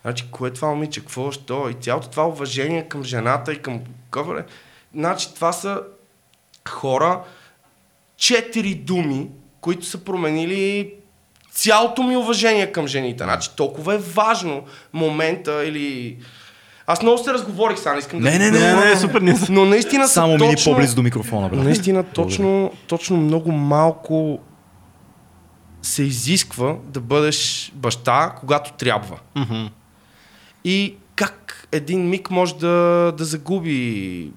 Значи, кое е това момиче, какво, що? И цялото това уважение към жената и към кавалер. Значи, това са хора, четири думи, които са променили цялото ми уважение към жените. Значи, толкова е важно момента или... Аз много се разговорих сега, не искам Не, да... не, Не, не, супер, не. Но наистина са Само мини точно... по-близо до микрофона, брат. Наистина точно, точно много малко се изисква да бъдеш баща, когато трябва. Мгм. И как един миг може да, да загуби,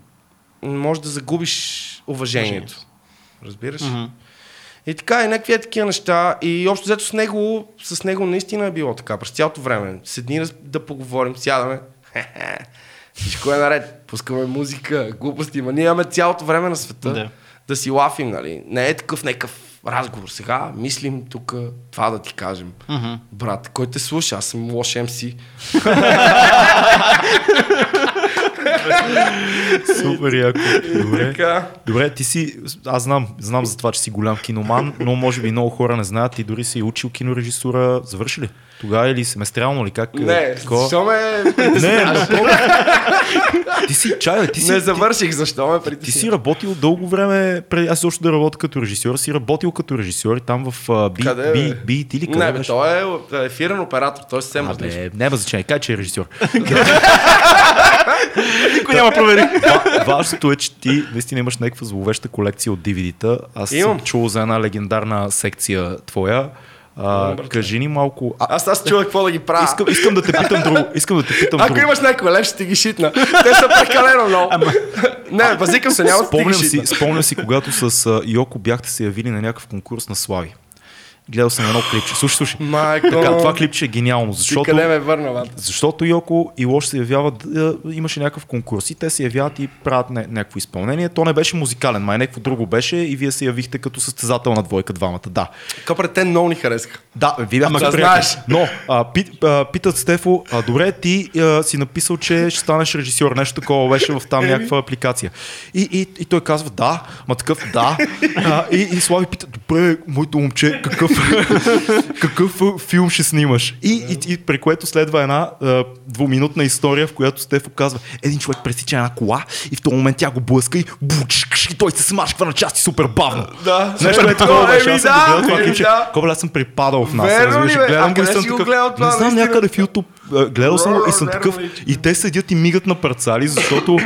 може да загубиш уважението. Разбираш? Мгм. И така, и някакви е такива неща. И общо взето с него, с него наистина е било така. През цялото време. Седни да, да поговорим, сядаме. Всичко е наред. Пускаме музика, глупости. Ма ние имаме цялото време на света Да. да, си лафим, нали? Не е такъв някакъв разговор. Сега мислим тук това да ти кажем. Мгм. Брат, кой те слуша? Аз съм лош МС. Супер яко. Добре. Така. Добре, ти си, аз знам, знам за това, че си голям киноман, но може би много хора не знаят, ти дори си учил кинорежисура, завърши ли? Тогава или семестриално ли? Как? е, Не, такова? защо ме... Не, напълно. Ти си, чай, ти си, Не ти, завърших, защо ме ти притесни? си работил дълго време, преди аз също да работя като режисьор, си работил като режисьор и там в uh, B, или къде Не, бе, той е ефирен оператор, той е съвсем различен. Абе, няма значение, кай, че е режисьор. Никой няма провери. Ва- Важното е, че ти наистина имаш някаква зловеща колекция от DVD-та. Аз Имам. съм чул за една легендарна секция твоя. А, брате. кажи ни малко. А, Аз аз чувах какво да ги правя. искам, искам да те питам друго. Искам да те питам Ако друго. имаш някой лев, ще ти ги шитна. Те са прекалено много. Не, базикам се, няма да ти ги Спомням си, шитна. спомням си, когато с Йоко бяхте се явили на някакъв конкурс на Слави. Гледал съм едно клипче. Слушай, слушай. Майко, Така, това клипче е гениално, ти защото, къде ме върна, защото Йоко и Лош се явяват, е, имаше някакъв конкурс и те се явяват и правят ня- някакво изпълнение. То не беше музикален, май някакво друго беше и вие се явихте като състезателна двойка двамата. Да. Копре, те много ни харесаха. Да, бе, видях, Ама знаеш. Но, а, пит, а, питат Стефо, а, добре, ти а, си написал, че ще станеш режисьор. Нещо такова беше в там някаква апликация. И, и, и той казва, да, ма такъв, да. А, и, и Слави пита, добре, моето момче, какъв, какъв филм ще снимаш? И, и, и при което следва една а, двуминутна история, в която Стефо казва, един човек пресича една кола и в този момент тя го блъска и, бучкш, и той се смашква на части супер бавно. Да, Нещо супер е такова беше, аз съм гледал това еми, клипче. Кобе, аз съм припадал в нас. Разбираш, гледам го и съм такъв, това, Не знам някъде в YouTube. Гледал съм и съм такъв. И те седят и мигат на парцали, защото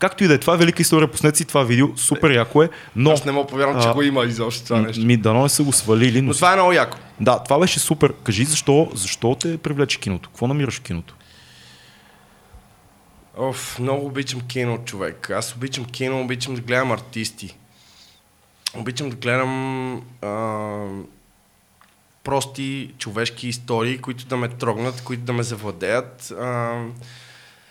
Както и да е, това е велика история, пуснете си това видео, супер яко е, но Аз не мога повярвам, че А, го има изобщо това нещо. ми дано не са го свалили, но Но това е много яко. да, това беше супер. Кажи защо, защо те привлече киното? Какво намираш в киното? Оф, много обичам кино, човек. Аз обичам кино, обичам да гледам артисти. Обичам да гледам а, прости човешки истории, които да ме трогнат, които да ме завладеят. А,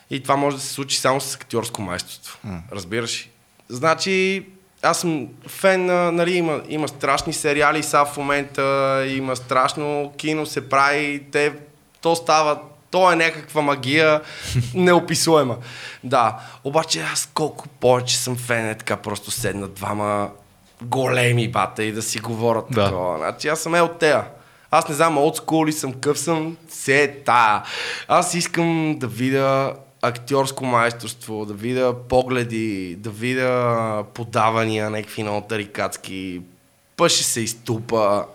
и това може да се случи само с актьорско майсторство. Разбираш ли? Значи, аз съм фен на, нали, има, има страшни сериали сега в момента, има страшно кино се прави, те, то става, то е някаква магия неописуема. Да, обаче аз колко повече съм фен е така просто седнат двама големи бата и да си говорят Да. такова. Значи аз съм е от тея. Аз не знам, от ли съм, къв съм, се та. Аз искам да видя актьорско майсторство, да видя погледи, да видя подавания, някакви много тарикатски. Пъш ще се изтупа,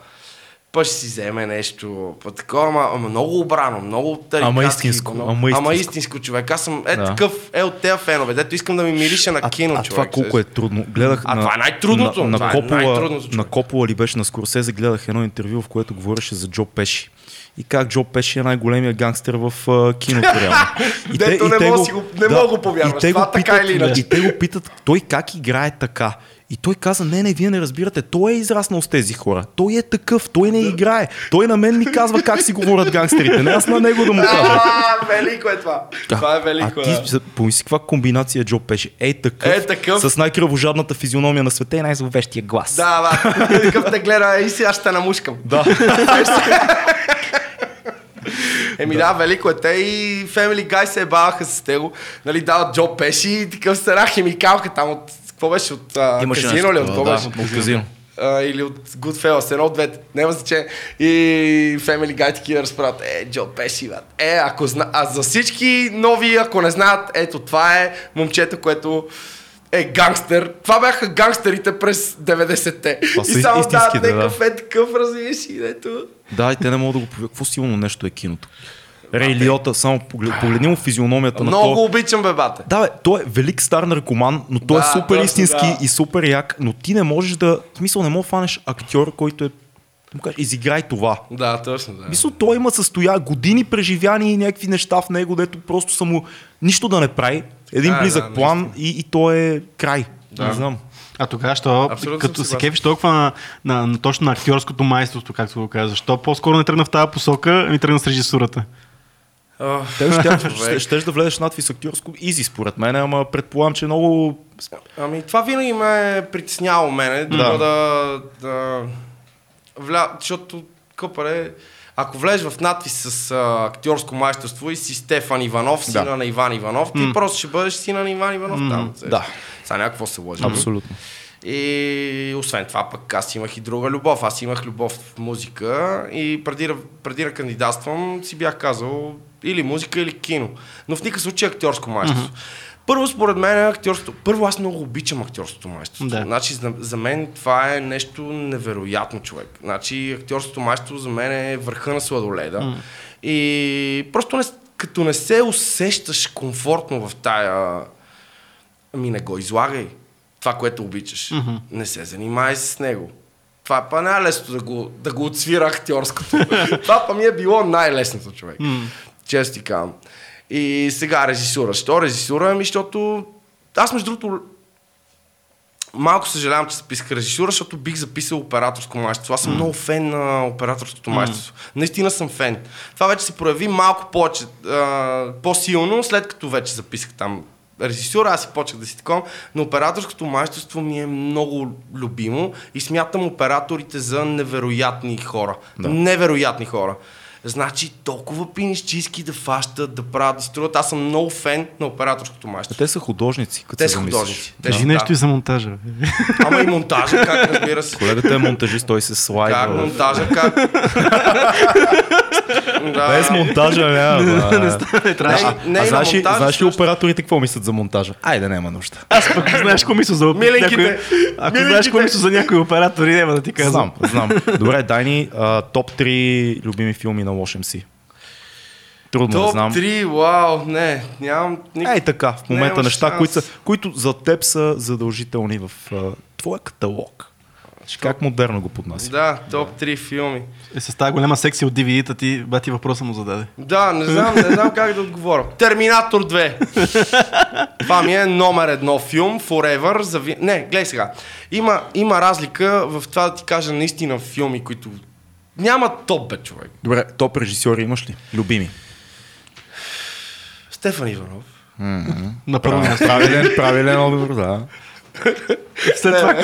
пъш ще си вземе нещо. Па такова, ама, ама много обрано, много тарикатски. Ама истинско, много, ама истинско. ама истинско човек. Аз съм е Да. такъв, е от тези фенове, дето искам да ми мирише на А, кино, а човек. това колко е трудно. Гледах А на, това е най-трудното, На, на, това е Копола, най-трудното, човек. на Копола ли беше на Скорсезе, гледах едно интервю, в което говореше за Джо Пеши. И как Джо Пеши е най-големия гангстер в а, киното реално. И Дето не мога си го- не мога го повярваш. И те Това го така питат, или иначе. И те го питат той как играе така. И той каза, не, не, вие не разбирате, той е израснал с тези хора. Той е такъв, той не играе. Той на мен ми казва как си говорят гангстерите, не аз на него да му кажа. А, велико е това. Това е велико. А ти да. помисли каква комбинация е Джо Пеши. Ей такъв, Е, такъв. с най-кръвожадната физиономия на света и най-зловещия глас. Да, да. Такъв те гледа и сега ще намушкам. Да. Еми да, велико е. Те и Family Guy се ебаваха с него. Нали, дават Джо Пеши и такъв стара химикалка там от... Какво беше? От а, Имаше казино ли? От какво да, беше? от казино. а, или от Goodfellas, едно от двете, няма значение. И Family Guy такива разправят, е, Джо Пеши, брат. Е, ако зна... А за всички нови, ако не знаят, ето това е момчето, което е гангстер. Това бяха гангстерите през 90-те. Това И са само дават истинските, да. някакъв е такъв, развиеш и ето. Да, и те не могат да го повярват. Какво силно нещо е киното. Рей Лиота, само поглед- погледни му физиономията на Много то. обичам бебате. Да, бе, той е велик стар наркоман, но той Да, е супер точно, истински да. и супер як, но ти не можеш да... В смисъл, не можеш да фанеш актьор, който е... му кажеш, Изиграй това. Да, точно, да. Мисля, той има състоя години преживяни и някакви неща в него, дето просто са му нищо да не прави. Един Да, близък да, план и, и то е край. Да. Не знам. А тогава, що, Абсолютно като се кефиш толкова на, на, на, точно на актьорското майсторство, както го казваш, защо по-скоро не тръгна в тази посока, ми тръгна с режисурата? Те ще, ще, ще, да влезеш надвис актьорско изи според мен, ама предполагам, че много... Ами това винаги ме е притесняло мене, да, Да. да, да вля... защото къпаре, ако влезеш в надпис с а, актьорско майсторство и си Стефан Иванов, сина Да. на Иван Иванов, ти просто ще бъдеш сина на Иван Иванов там. да. Сега някакво се лъжи. Абсолютно. И освен това пък аз имах и друга любов. Аз имах любов в музика и преди, преди да кандидатствам си бях казал или музика, или кино. Но в никакъв случай актьорско майсторство. Първо, според мен, актьорството. Първо, аз много обичам актьорското майсторство. Да. Значи, за, за мен това е нещо невероятно, човек. Значи, актьорското майсторство за мен е върха на сладоледа. И просто не, като не се усещаш комфортно в тая Ами не го излагай. Това, което обичаш. Mm-hmm. Не се занимай с него. Това па най-лесното да го, да го отсвира актьорското. това па ми е било най-лесното, човек. Mm. Често ти казвам. И сега режисура. Що режисура? Ами, защото аз между другото малко съжалявам, че записах режисура, защото бих записал операторско майсторство. Аз съм mm. много фен на операторското майсторство. Наистина съм фен. Това вече се прояви малко повече, а, по-силно, след като вече записах там режисура, аз си почнах да си такова, но операторското майсторство ми е много любимо и смятам операторите за невероятни хора. Да. Невероятни хора. Значи толкова пинищийски да фащат, да правят, да струват. Аз съм много фен на операторското майсторство. Те са художници, като Те се са художници. Те Кажи са- нещо да. и за монтажа. Ама и монтажа, как разбира се. Колегата е монтажист, той се Как слайдва. в- монтажа, как? да. Без монтажа няма. ба. Не трябваше. Не, не, а на знаеш ли, монтажа знаеш ли операторите какво мислят за монтажа? Айде, няма нужда. Аз пък знаеш какво мисля за Миленьките. някой- Ако знаеш какво мисля за някои оператори, няма да ти казвам. Знам, знам. Добре, дай ни а, топ 3 любими филми на Лош МС. Трудно да Топ знам. 3, вау, не, нямам никакъв. Ей така, в момента Нямаш неща, шанс. които, са, които за теб са задължителни в а, твоя каталог. Как модерно го поднася? Да, топ 3 филми. Е, с тази голяма секция от DVD-та ти, бати въпроса му зададе. Да, не знам, не знам как да отговоря. Терминатор 2. Това ми е номер едно филм, Forever. За... Не, гледай сега. Има, има разлика в това да ти кажа наистина филми, които... Няма топ, бе, човек. Добре, топ режисьори имаш ли? Любими. Стефан Иванов. На първо място. Правилен, правилен отговор, да. След това,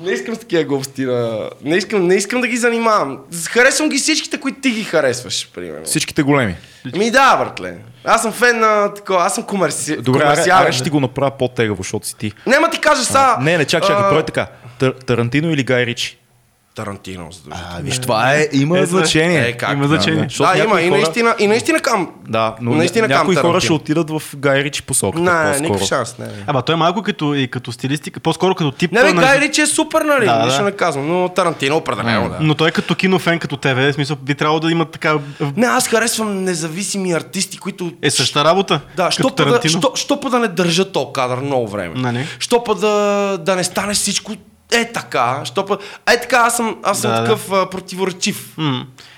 Не искам с такива глупости да... Не искам, не искам да ги занимавам. Харесвам ги всичките, които ти ги харесваш, примерно. Всичките големи. Ми да, братле. Аз съм фен на такова, аз съм комерси... Добре, комерциален. аре, ще ти го направя по-тегаво, защото си ти. Няма ти кажа са... Не, не, чак, чакай, а, брой така. Тар- Тарантино или Гай Ричи? Тарантино. А, виж, това е, има Е, значение. Е, как? Има значение. Защото Да, има. някои И хора- наистина, и наистина кам. Да, но Наистина наистина някои кам хора ще отидат в Гай Ричи посоката Не, никакъв шанс, не. не. Ама той е малко като, и като стилистика, по-скоро като тип. Не, бе, на- Гай Ричи е супер, нали? Да, да. Нищо не казвам, но Тарантино определено, да. Но той е като кинофен, като тебе, в смисъл би трябвало да има така... Не, аз харесвам независими артисти, които... Е същата работа. Да, що да, що, що да не държа то кадър много време. Нали? Що па да, да не стане всичко е така. Що па... Е така, аз съм, аз съм Да, да. такъв а, противоречив.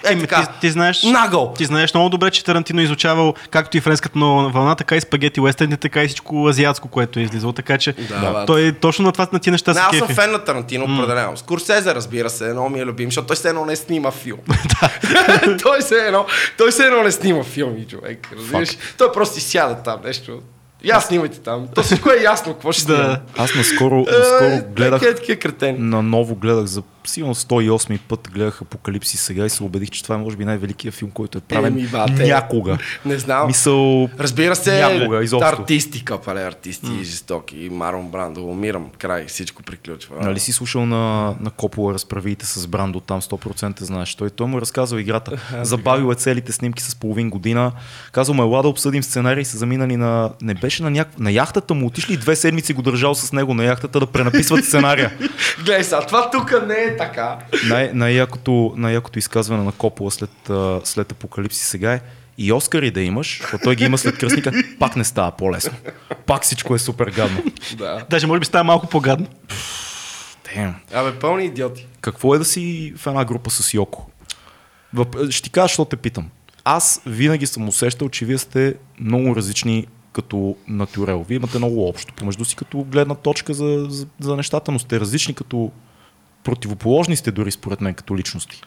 Е, така. ти, ти, знаеш, Нагъл. ти знаеш много добре, че Тарантино е изучавал както и френската нова вълна, така и спагети уестерни, така и всичко азиатско, което е излизало. Така че Да, да, той точно на това на тия неща Не, се аз съм фен на Тарантино, определено. Скорсезе, разбира се, много ми е любим, защото той все едно не снима филм. той все едно, той все едно не снима филми, човек. Разбираш? Той просто сяда там нещо. Я снимайте там. То всичко е ясно, какво ще Да. Аз наскоро, наскоро гледах Такива такива кретени. наново гледах за сигурно 108 път гледах Апокалипсис сега и се убедих, че това е може би най-великият филм, който е правен Еми, бате. някога. Не знам. Мисъл, Разбира се, Някога, изобщо. артисти, капале, артисти, mm. жестоки. И Марон Брандо, умирам, край, всичко приключва. Нали си слушал на, на Копола разправите с Брандо, там 100% знаеш. Той, той му е разказал играта. Забавил е целите снимки с половин година. Казал му, ела да обсъдим сценарий, са заминали на... Не беше на някаква... На яхтата му отишли и две седмици го държал с него на яхтата да пренаписват сценария. Гледай сега, това тук не е така. Най- най-якото, най-якото изказване на Копола след, след Апокалипси сега е и Оскари да имаш, защото той ги има след кръстника, пак не става по-лесно. Пак всичко е супер гадно. Да. Даже може би става малко по-гадно. Damn. Абе, пълни идиоти. Какво е да си в една група с Йоко? Въп... Ще ти кажа, защото те питам. Аз винаги съм усещал, че вие сте много различни като натурел. Вие имате много общо помежду си като гледна точка за, за, за нещата, но сте различни като противоположни сте дори според мен като личности.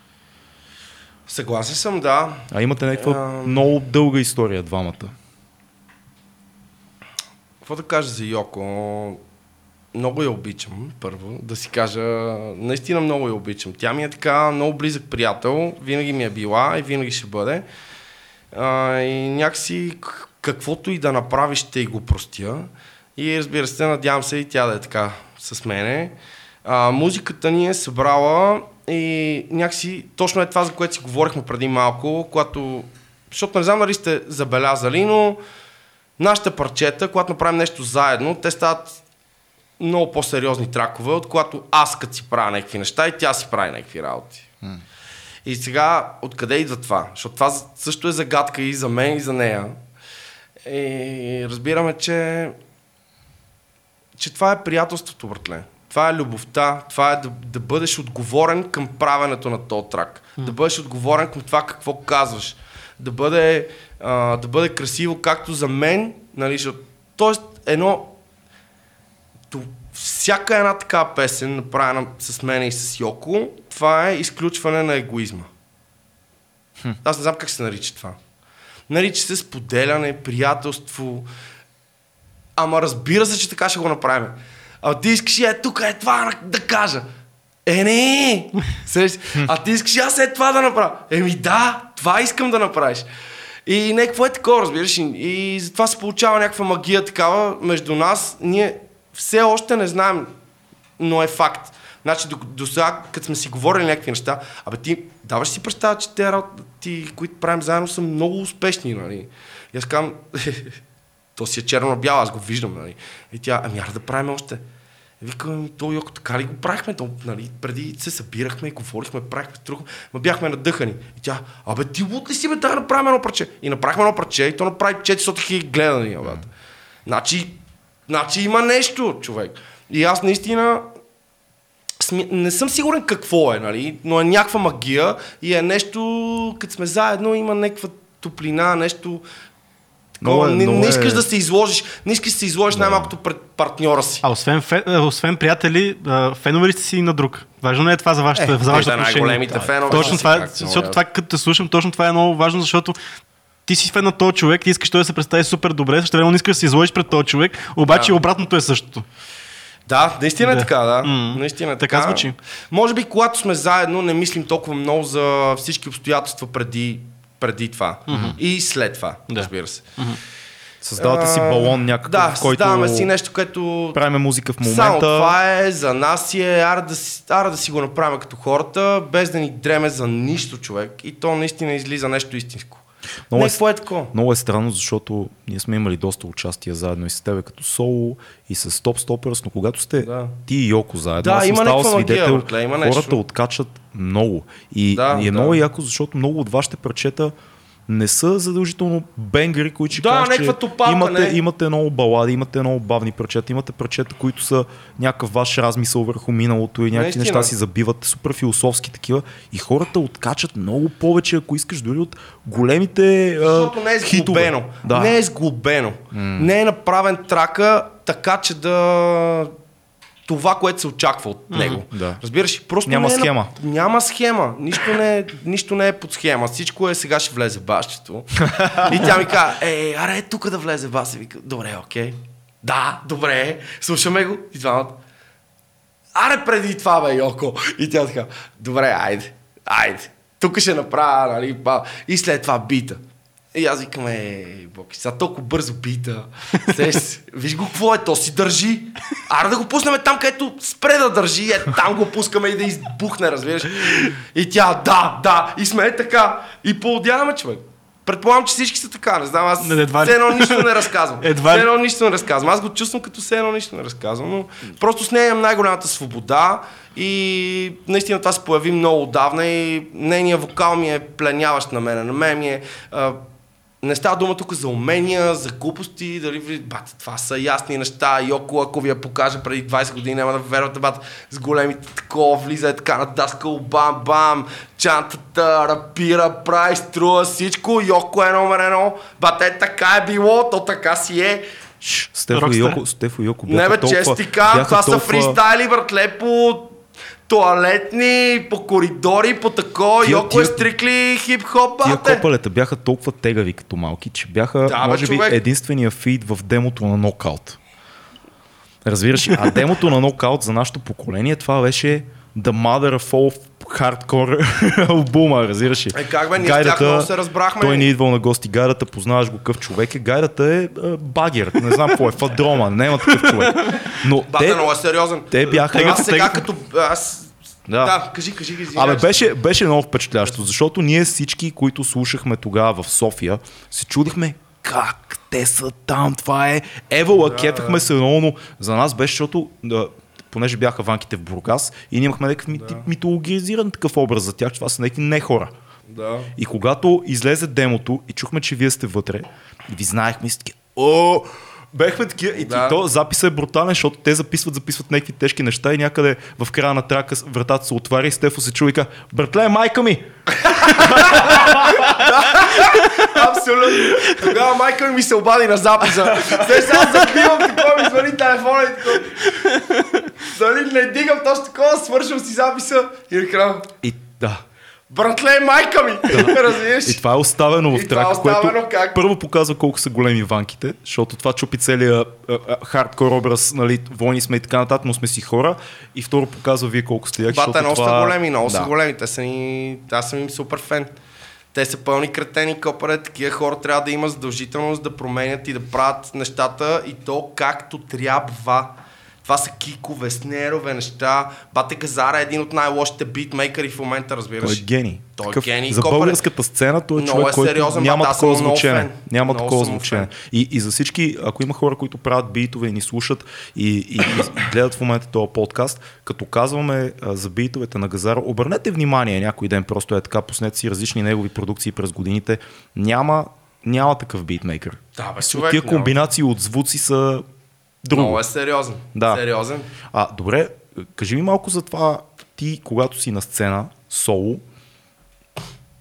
Съгласен съм, да. А имате някаква Ам. много дълга история двамата. Какво да кажа за Йоко? Много я обичам, първо. Да си кажа, наистина много я обичам. Тя ми е така много близък приятел, винаги ми е била и винаги ще бъде. А, и някакси каквото и да направи, ще й го простя. И разбира се, надявам се и тя да е така с мене. А, музиката ни е събрала и някакси точно е това, за което си говорихме преди малко, когато... Защото не знам дали сте забелязали, но нашите парчета, когато направим нещо заедно, те стават много по-сериозни тракове, от когато аз като си правя някакви неща и тя си прави някакви работи. И сега, откъде идва това? Защото това също е загадка и за мен, и за нея. И разбираме, че, че това е приятелството, братле. Това е любовта, това е да, да бъдеш отговорен към правенето на този трак. Да бъдеш отговорен към това какво казваш. Да бъде, а, да бъде красиво както за мен, нали, защото, тоест едно всяка една такава песен, направена с мен и с Йоко, това е изключване на егоизма. Аз не знам как се нарича това. Нарича се споделяне, приятелство. Ама разбира се, че така ще го направим. А ти искаш е тук е това да, кажа. Е, не! А ти искаш аз е това да направя. Еми да, това искам да направиш. И не, какво е такова, разбираш? И, и затова се получава някаква магия такава между нас. Ние все още не знаем, но е факт. Значи до, до сега, като сме си говорили някакви неща, абе ти даваш си представа, че те работи, които правим заедно, са много успешни, нали? И аз казвам, то си е черно-бяло, аз го виждам, нали? И тя, ами аре да правим още. Викам, то Йоко, така ли го правихме? То, нали, преди се събирахме, говорихме, правихме, трухме, ма бяхме надъхани. И тя, абе ти лут ли си бе, да направим едно парче? И направихме едно парче и то направи 400 хиляди гледания. Значи, значи има нещо, човек. И аз наистина. Не съм сигурен какво е, нали? но е някаква магия и е нещо, като сме заедно, има някаква топлина, нещо... Такова, е- не, не е- искаш да се изложиш, не искаш да се изложиш най-малкото пред партньора си. А освен, освен приятели, фенове ли сте си и на друг? Важно ли е това за вашето, Е, за вашето отношение? най-големите фенове. Точно това, е, как, защото много това, като те слушам, точно това е много важно, защото ти си фен на този човек, ти искаш той да се представи супер добре, също време не искаш да се изложиш пред този човек, обаче Да. обратното е същото. Да, наистина е Да. така, да. М. Наистина е Така така. звучи. Може би, когато сме заедно, не мислим толкова много за всички обстоятелства преди, преди това. И след това, Да. разбира се. Създавате си балон някакъв, Да, в който създаваме си нещо, което правиме музика в момента. Само това е, за нас си е, ара да, си- ара да си го направим като хората, без да ни дреме за нищо човек. И то наистина излиза нещо истинско. Много не, е какво е такова? Много е странно, защото ние сме имали доста участия заедно и с тебе като соло и с Топ Стопърс, но когато сте Да. ти и Йоко заедно, Да, аз съм магия, свидетел, братле, има хората нещо. откачат много. И, Да, и е да. много яко, защото много от вашите парчета не са задължително бенгери, които ще Да, някаква че топалка, имате, не. имате много балади, имате много бавни парчета, имате парчета, които са някакъв ваш размисъл върху миналото и някакви неща си забиват, супер философски такива. И хората откачат много повече, ако искаш, дори от големите Защото не е сглобено. Да. Не е сглобено. Не е направен трака така, че да това, което се очаква от него. Да. Разбираш? Просто Няма не е схема. Няма схема. Нищо не, е, нищо не е под схема. Всичко е сега ще влезе бащето. и тя ми казва, е, аре, тук да влезе бас. И вика, добре, окей. Да, добре. Слушаме го. И двамата. Аре, преди това, бе, Йоко. И тя така, добре, айде, айде. Тук ще направя, нали, па. И след това бита. И аз викам, е, Боки, сега толкова бързо бита. Сеш, виж го какво е, то си държи. Аре да го пуснем там, където спре да държи, е, там го пускаме и да избухне, разбираш. И тя, да, да, и сме е така. И поудяваме, човек. Предполагам, че всички са така, не знам, аз Не, едва все едно нищо не разказвам. Едва. Все едно нищо не разказвам. Аз го чувствам като все едно нищо не разказвам, но просто с нея имам най-голямата свобода и наистина това се появи много отдавна и нейният вокал ми е пленяващ на мен. На мен ми е... Не става дума тук за умения, за глупости, дали ви- бат, това са ясни неща. Йоко, ако ви я покажа преди 20 години, няма да вервате, бат, с големите такова, влиза е така на даска, бам, бам, чантата, рапира, прави, струва всичко, Йоко е номер едно, бат, е така е било, то така си е. Стефо и. Йоко, Стефо и Йоко бяха Не бе, толкова, чест ти казвам, бяха това са толкова- фристайли, братле, по туалетни, по коридори, по тако. Тия- Йоко е тия- стрикли хип-хоп, Тия бате. копалета бяха толкова тегави като малки, че бяха, Да, бе, може би, човек. единствения фид в демото на нокаут. Разбираш? А демото на нокаут за нашето поколение, това беше The Mother of All Hardcore албума, разбираш ли? Е, как бе, ние с тях много се разбрахме. Той ни е идвал на гости. Гайдата, познаваш го какъв човек е. Гайдата е а, багер, не знам какво е, фадрома, няма такъв човек. Но Бате, те, много е сериозен. те бяха... Аз сега тегата. като... Аз... Да. Да. кажи, кажи, кажи. Абе, беше, беше много впечатлящо, защото ние всички, които слушахме тогава в София, се чудихме как те са там, това е Евала, да, кефехме се много, но за нас беше, защото да, понеже бяха ванките в Бургас и ние имахме някакъв да. митологизиран такъв образ за тях, че това са някакви не хора. Да. И когато излезе демото и чухме, че вие сте вътре, и ви знаехме и о, бехме такива. И Да. то записът е брутален, защото те записват, записват някакви тежки неща и някъде в края на трака вратата се отваря и Стефо се чува и казва, братле, майка ми! Абсолютно. Тогава майка ми се обади на записа. Те сега забивам, такова ми звъни телефона и такова. Дали не дигам точно такова, свършвам си записа и накрая. И да. Братле, майка ми! Разбираш? И това е оставено в това е трака, което оставено как? първо показва колко са големи ванките, защото това чупи целия хардкор образ, нали, войни сме и така нататък, но сме си хора. И второ показва вие колко сте яки, Бата, много това... са големи, много са Да. големи. Те са ни... Аз съм им супер фен. Те са пълни кретени копаре, такива хора трябва да има задължителност да променят и да правят нещата и то както трябва. Това са кикове, снерове, неща. Бате Газара е един от най-лошите битмейкъри в момента, разбираш. Той е гений. Той е гений. За Копър е- българската сцена той е Много човек, е който сериозен, няма брат, аз такова звучене. Няма Много такова звучене. И, и за всички, ако има хора, които правят битове и ни слушат и, и, и гледат в момента този подкаст, като казваме а, за битовете на Газара, обърнете внимание някой ден, просто е така, пуснете си различни негови продукции през годините. Няма, няма такъв битмейкър. Да, бе, човек, Тия няма. комбинации от звуци са друго. Много е сериозен. Да. Сериозен. А, добре, кажи ми малко за това, ти, когато си на сцена, соло,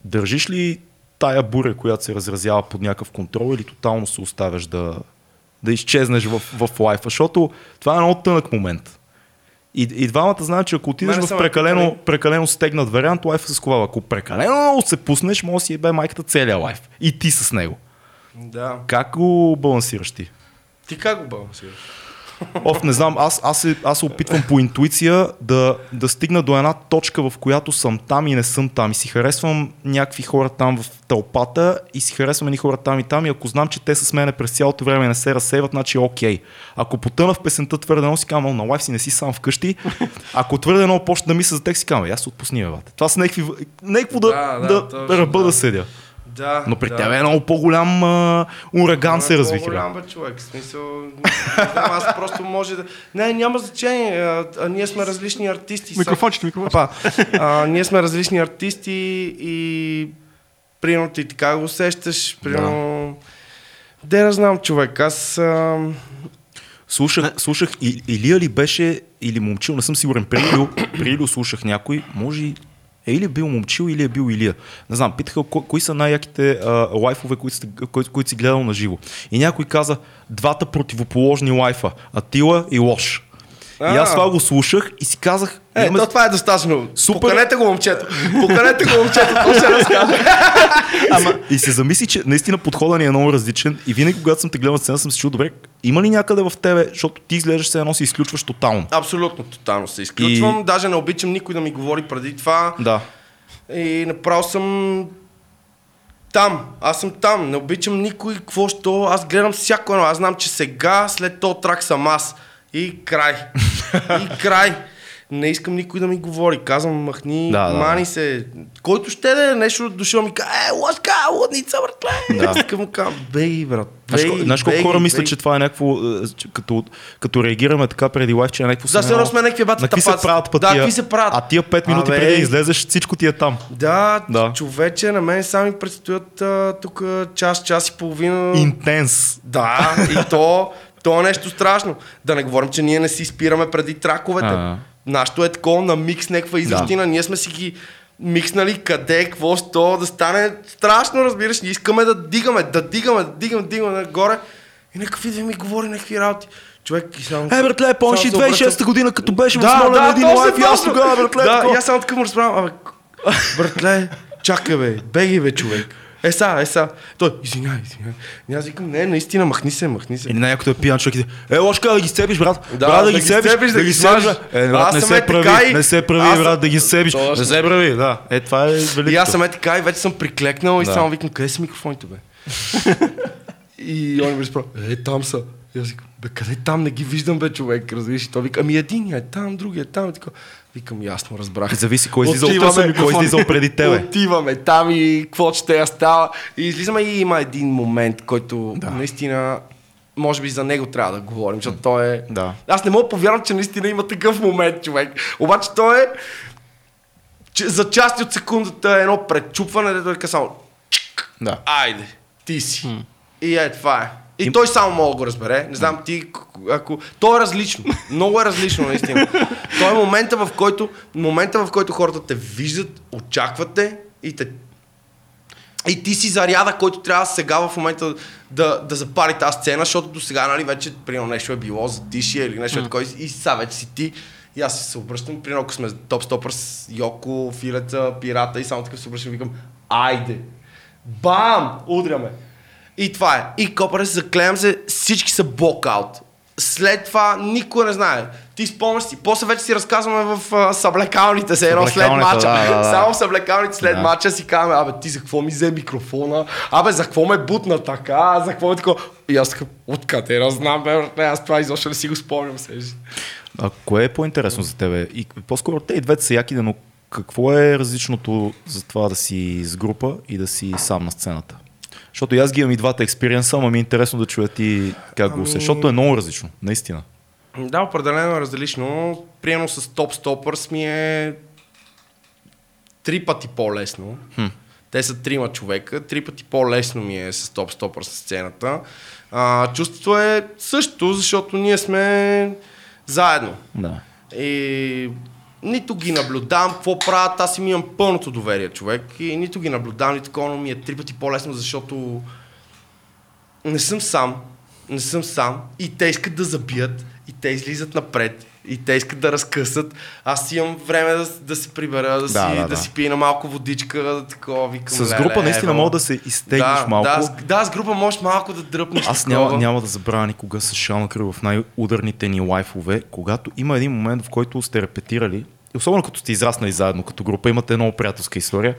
държиш ли тая буря, която се разразява под някакъв контрол или тотално се оставяш да, да изчезнеш в, в лайфа? Защото това е много тънък момент. И, и двамата знаят, че ако отидеш в прекалено, питали. прекалено стегнат вариант, лайфа се сковава. Ако прекалено много се пуснеш, може да си ебе майката целия лайф. И ти с него. Да. Как го балансираш ти? Ти как го балансираш? Оф, не знам, аз, аз, се, аз се опитвам по интуиция да, да стигна до една точка, в която съм там и не съм там. И си харесвам някакви хора там в тълпата и си харесвам едни хора там и там. И ако знам, че те с мене през цялото време не се разсейват, значи е окей. Ако потъна в песента твърде много, си казвам, на лайф си не си сам вкъщи. Ако твърде много почна да мисля за тях, си казвам, аз се отпусни, бе. Това са някакви, някакво да, Да, да, да, да, точно, да, ръба да. да. седя. Да, Но при да. теб е много по-голям а, ураган се разви. хиляда. Голям бе човек, в смисъл, знам, аз просто може да... Не, няма значение, а, а ние сме различни артисти. са- Микрофончето, микрофончето. А, ние сме различни артисти и примерно ти така го усещаш, примерно... Де да знам човек, аз... А, Слушах, слушах и, Илия ли беше, или момчил, не съм сигурен, при Илио слушах някой, може и е или бил момчил, или е бил Илия. Не знам, питаха ко, кои са най-яките а, лайфове, които, сте, кои, които си гледал на живо. И някой каза двата противоположни лайфа, Атила и Лош. И аз това го слушах и си казах, е, имаме- то това е достатъчно. Супер. Поканете го момчето. Поканете го момчето, то ще. Ама... И се замисли, че наистина подходът ни е много различен и винаги, когато съм те гледал на сцена, съм се чул, добре, има ли някъде в тебе, защото ти изглеждаш се едно се изключваш тотално. Абсолютно, тотално се изключвам. И- Даже не обичам никой да ми говори преди това. Да. И направо съм там. Аз съм там. Не обичам никой, какво що. Аз гледам всяко едно. Аз знам, че сега, след този трак съм аз. И край. И край. Не искам никой да ми говори. Казвам, махни, Да, да, мани да. се. Който ще да е нещо дошъл ми каже, е, лъжка, лудница, братле. Да. Да. Така му казвам, бей, брат. Бей, знаеш колко бей, хора мислят, бей. че това е някакво, е, като, като реагираме така преди лайф, че е някакво... Да, едно сме някакви бата На какви се правят Да, пътия? какви се правят? А тия 5 минути Абе. преди да излезеш, всичко ти е там. Да, Да. да, човече, на мен сами предстоят а, тук час, час и половина. Интенс. Да, и то, то е нещо страшно. Да не говорим, че ние не си спираме преди траковете. А. Нашето е такова на микс, някаква израстина. Ние сме си ги микснали къде, какво, що, да стане страшно, разбираш. Ние искаме да дигаме, да дигаме, да дигаме, да дигаме нагоре. И някакви да ми говори някакви работи. Човек, и само... Е, братле, помниш ли само се 2006 обръщам- година, като беше в да, Смолян да, един лайф и аз тогава, братле. Да, такова. и аз само така му разправям, абе, братле, чакай бе, беги бе, човек. Е са, е са. Той, извиняй, извиняй. И аз викам, не, наистина, махни се, махни се. Или някой е пиян човек е, лошка да ги сцепиш, брат. Да, брат, да, ги себиш, да, ги смажеш. Е, брат, не се прави, и- не се прави, брат, да ги. Точно. Не се прави, да. Е, това е великото. И аз съм е така и вече съм приклекнал и Да. само викам, къде са микрофоните, бе? и он ми разправя, е, там са. И аз викам, бе, къде там? Не ги виждам, бе, човек, разбираш? И той вика, ами един е там, другия е там. И така. Викам, ясно, разбрах. Зависи кой излиза Отиваме, от кой микрофон. излиза преди тебе. Отиваме там и какво ще я става. И излизаме и има един момент, който Да. наистина може би за него трябва да говорим, защото той е... Да. Аз не мога повярвам, че наистина има такъв момент, човек. Обаче той е... Че за части от секундата е едно предчупване, дето е само... Да. Айде, ти си. И е, това е. И той само мога да го разбере. Не знам ти, ако... То е различно. Много е различно, наистина. То е момента, в който, момента, в който хората те виждат, очакват те и те и ти си заряда, който трябва сега в момента да, да запали тази сцена, защото до сега, нали, вече, примерно, нещо е било за тишия или нещо mm. такова и сега вече си ти. И аз се обръщам, примерно, ако сме топ стопър с Йоко, Филеца, Пирата и само така се обръщам и викам, айде, бам, удряме. И това е. И копаре се, заклеям се, всички са блокаут. След това никой не знае. Ти спомняш си. После вече си разказваме в uh, съблекалните се едно след мача. да, да, да. Само в съблекалните след Да. мача си казваме, абе ти за какво ми взе микрофона? Абе за какво ме бутна така? За какво е такова? И аз така, откъде разнам, бе, братле, аз това изобщо не си го спомням. Сежи. А кое е по-интересно за тебе? И по-скоро те и двете са яки, но какво е различното за това да си с група и да си сам на сцената? Защото и аз ги имам и двата експириенса, ама ми е интересно да чуя ти как го Ами- усещаш, защото е много различно, наистина. Да, определено е различно. Приемно с топ стопърс ми е три пъти по-лесно. Хм. Те са трима човека, три пъти по-лесно ми е с топ стопър с сцената. А, чувството е също, защото ние сме заедно. Да. И нито ги наблюдавам какво правят, аз им имам пълното доверие, човек. И нито ги наблюдавам, нито такова, но ми е три пъти по-лесно, защото не съм сам. Не съм сам. И те искат да забият. И те излизат напред. И те искат да разкъсат. Аз имам време да, да се прибера, да, си, Да, да, да, да. си пина малко водичка, такова, викам. С леле, група наистина ево. мога да се изтеглиш да, малко. Да, с, да, с група можеш малко да дръпнеш. Аз такова. няма, няма да забравя никога с Шал Кръв в най-ударните ни лайфове, когато има един момент, в който сте репетирали, особено като сте израснали заедно като група, имате много приятелска история,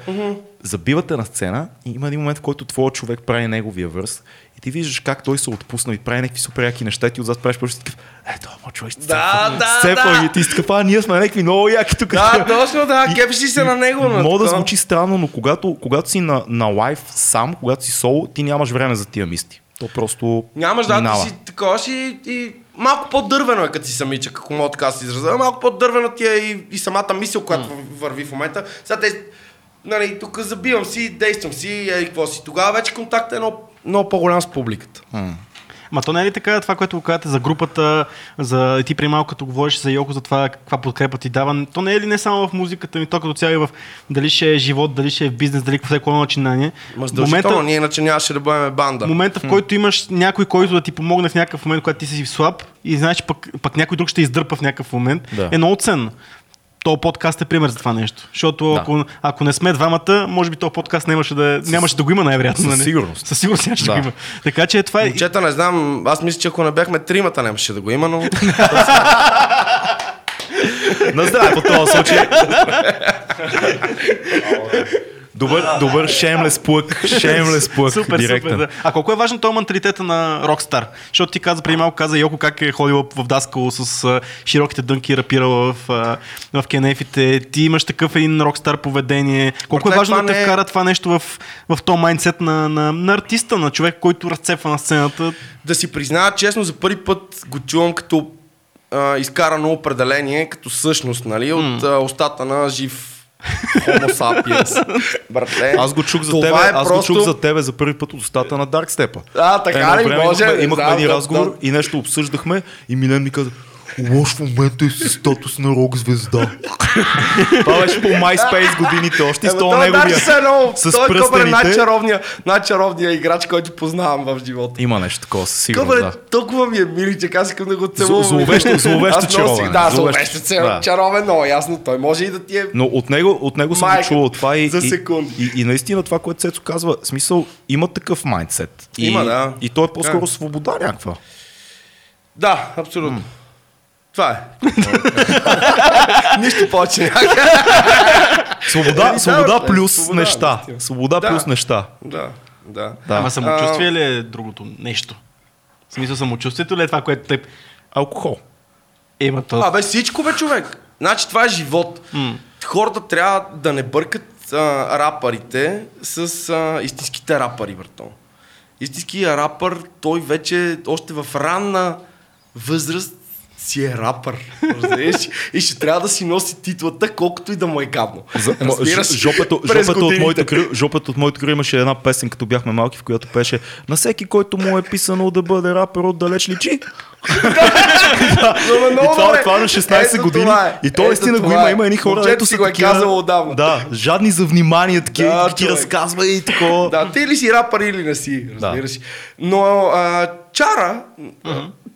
забивате на сцена и има един момент, в който твоят човек прави неговия върс и ти виждаш как той се отпусна и прави някакви супер яки неща и ти отзад правиш просто такъв, ето, моят човек ще Да, да, сцепва да. и ти си такъв, а, ние сме някакви много яки тук. Да, точно да, И- кепиш ли се на него. на Мога да звучи странно, но когато, когато си на, на лайф сам, когато си соло, ти нямаш време за тия мисти. То просто Нямаш да, минава. ти си такова си и малко по-дървено е като си самичък, ако мога така да се изразя. Малко по-дървено ти е и, и самата мисъл, която върви в момента. Сега те, нали, тук забивам си, действам си, и какво си. Тогава вече контактът е много, много по-голям с публиката. Ма то не е ли така това, което го казвате за групата, за ти при малко като говориш за Йоко, за това каква подкрепа ти дава, то не е ли не само в музиката ми, то като цяло и в дали ще е живот, дали ще е бизнес, дали какво всяко едно начинание. Ма задължително, ние иначе нямаше да бъдем банда. момента, в който имаш някой, който да ти помогне в някакъв момент, когато ти си слаб и знаеш, пък, пък някой друг ще издърпа в някакъв момент, Да. е много ценно. То подкаст е пример за това нещо. Защото Да. ако, ако не сме двамата, може би този подкаст нямаше да, нямаше да го има най-вероятно. със нали? сигурност. Със сигурност нямаше да. Да. го има. Така че това е... Момчета, не знам, аз мисля, че ако не бяхме тримата, нямаше да го има, но... На здраве по този случай. добър, добър шемлес плък, шемлес плък, Супер, директен. супер. Да. А колко е важен този менталитета на Рокстар? Защото ти каза, преди малко каза Йоко как е ходила в Даскало с а, широките дънки и рапирала в, а, в кенефите. Ти имаш такъв един Рокстар поведение. Колко Братле, е важно да те не е- вкара това нещо в, в този майндсет на, на, на артиста, на човек, който разцепва на сцената? да си призная честно, за първи път го чувам като а, изкарано определение, като същност, нали, от а, устата на жив Homo sapiens. Братле, Аз го чух за тебе, е аз просто... го чух за тебе за първи път от устата на Dark Step. А, така ли? Може, Имахме, имахме един да, разговор да. и нещо обсъждахме и Милен ми каза, Лош в момента е си статус на рок звезда. Това беше по MySpace годините, още и с Ема то той неговия. се едно, с той е е пръстените. най-чаровният, най-чаровният играч, който познавам в живота. Има нещо такова, със сигурност, е да. толкова ми е миличък, аз искам да го целувам. зловещо- зловещо чаровен, Да, зловещо. зловещо Да. чаровен, много ясно. Той може и да ти е Но от него, от него съм чувал това и, за и, секунди. и, и, наистина това, което Цецо казва, смисъл, има такъв майндсет. И, Има, да. И то е по-скоро Да. свобода някаква. Да, абсолютно. Това е. Нищо повече. Свобода, да, свобода плюс свобода, неща. Свобода Да. плюс неща. Да, да. Да. Ама самочувствие ли е другото нещо? В смисъл самочувствието ли е това, което те... Алкохол. Има то... Абе всичко бе човек. Значи това е живот. Хората трябва да не бъркат а, рапърите с а, истинските рапъри, братон. Истинският рапър, той вече още в ранна възраст си е рапър. Разбираш? И ще трябва да си носи титлата, колкото и да му е гадно. За, Разбираш? ж- жопето, През жопето, от моето кръв, жопето от моето кръв имаше една песен, като бяхме малки, в която пеше на всеки, който му е писано да бъде рапър, отдалеч личи. Но, но, И това, това е на 16 Ето години. това е. И то Ето наистина го има. е. Има едни хора, ето си са го е казало отдавна. Да, жадни за внимание, такива, Да, да, ти разказва и такова. Да, ти ли си рапър или не си, разбираш. Но а, чара...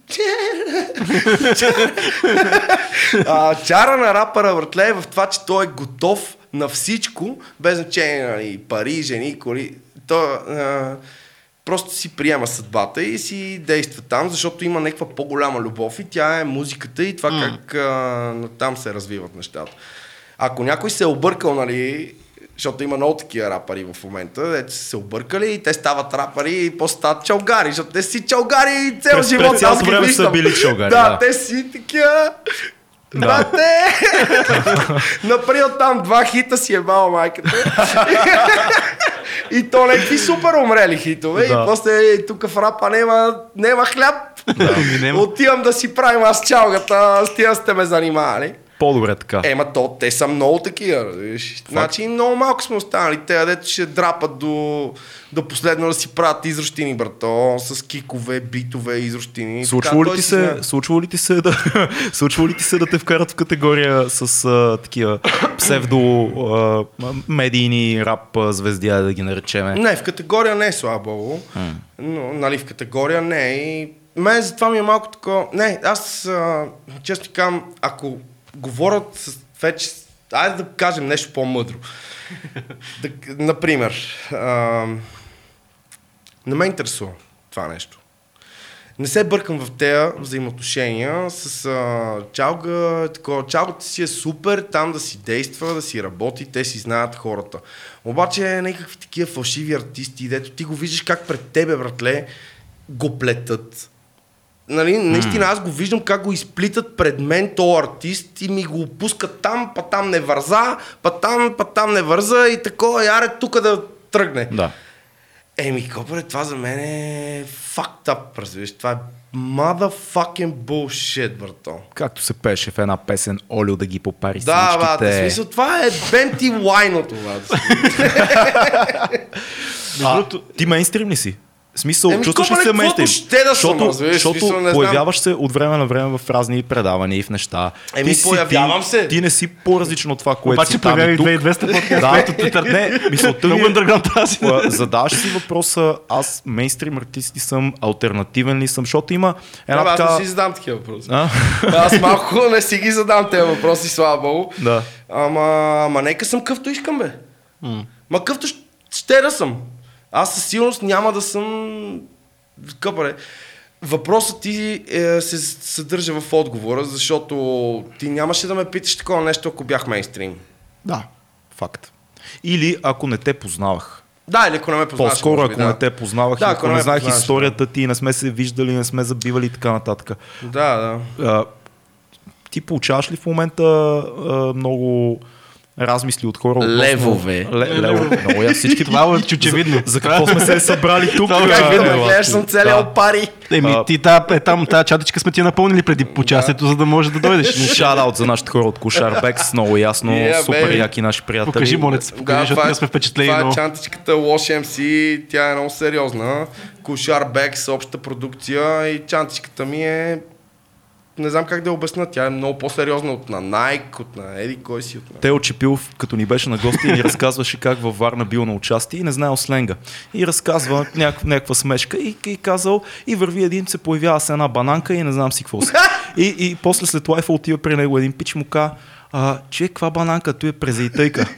а, чара на рапъра, братле, е в това, че той е готов на всичко, без значение, нали, пари, жени, коли. Той а, просто си приема съдбата и си действа там, защото има някаква по-голяма любов и тя е музиката и това как а, там се развиват нещата. Ако някой се е объркал, нали, защото има много такива рапъри в момента, дето са се объркали и те стават рапъри и после стават чалгари, защото те си чалгари и цял През- живот. през цялото време са били чалгари, Да, да. те си такива... Да. Брате! Наприл там два хита си е мала майката. и то някакви супер умрели хитове. Да. И после тук в рапа няма, няма хляб. Няма. Отивам да си правим аз чалгата, с тия сте ме занимали. По-добре така. Ема то, те са много такива. Значи много малко сме останали. Те, дето ще драпат до, до последно да си правят изрощини, брато, с кикове, битове, изрощини. Случвало ли, ти си се, знае. случвало ли ти се да, случвало ли ти се да те вкарат в категория с а, такива псевдо а, медийни рап а, звезди, да ги наречеме? Не, в категория не е слава богу. Но, нали, в категория не е и мен затова ми е малко такова. Не, аз а, често казвам, ако говорят с вече, айде да кажем нещо по-мъдро. да, например, а, не ме интересува това нещо. Не се бъркам в тези взаимоотношения с а, чалга. Такова. Чалгата си е супер, там да си действа, да си работи, те си знаят хората. Обаче някакви такива фалшиви артисти, дето ти го виждаш как пред тебе, братле, го плетат. Нали, наистина аз го виждам как го изплитат пред мен то артист и ми го пускат там, па там не върза, па там, па там не върза и такова, яре тук да тръгне. Да. Еми, копре, това за мен е fucked up, разбираш. Това е motherfucking bullshit, брато. Както се пеше в една песен Олио да ги попари Да, всичките. бата, в смисъл, това е бенти лайното, бата. А, ти мейнстрим ли си? Смисъл, Еми, чувстваш ли се каквото мейнстрим? ще да съм, защото, разбираш, защото смисъл, не появяваш се от време на време в разни предавания и в неща. Еми, си- появявам ти, се. Ти не си по-различно от това, което Обаче си там и тук. 2200 подкаст, Да, което Twitter. не, мисълта ми Много е, задаваш си въпроса, аз мейнстрим артист ли съм, альтернативен ли съм, защото има една Да, бе, аз така... не си задам такива въпроси. Аз малко не си ги задам тези въпроси, слава богу. Да. Ама, ама нека съм къвто искам, бе. Ма къвто щ- ще да съм. Аз със сигурност няма да съм... Къпаре. Въпросът ти е, се съдържа в отговора, защото ти нямаше да ме питаш такова нещо, ако бях мейнстрим. Да, факт. Или ако не те познавах. Да, или ако не ме познаваш. По-скоро, ако да. не те познавах, Да, ако ако не не знаех познаваш, историята ти, не сме се виждали, не сме забивали и така нататък. Да, да. А, ти получаваш ли в момента а, много размисли от хора? относно- Левове. Ле, левове. Много я всички Това е очевидно. За какво сме се събрали тук? Това е как Видно, елате? гледаш съм целият Да. пари. Еми, ти та, е, там, тази чатичка сме ти напълнили преди участието, за да може да дойдеш. Шадаут за нашите хора от Кошарбекс, много ясно, Yeah, супер baby. яки наши приятели. Покажи, моля се, покажи, защото ние сме впечатлени. това е чантичката Wash MC, тя е много сериозна. Кошар Бекс, обща продукция и чантичката ми е не знам как да я обясна, тя е много по-сериозна от на Nike, от на Еди, кой си от на... Тео Чепилов, като ни беше на гости, ни разказваше как във Варна бил на участие и не знаел сленга. И разказва някаква, някаква смешка и, и казал, и върви един, се появява с една бананка и не знам си какво си. И, и после след лайфа отива при него един пич му ка, а, че каква бананка, той е презейтейка.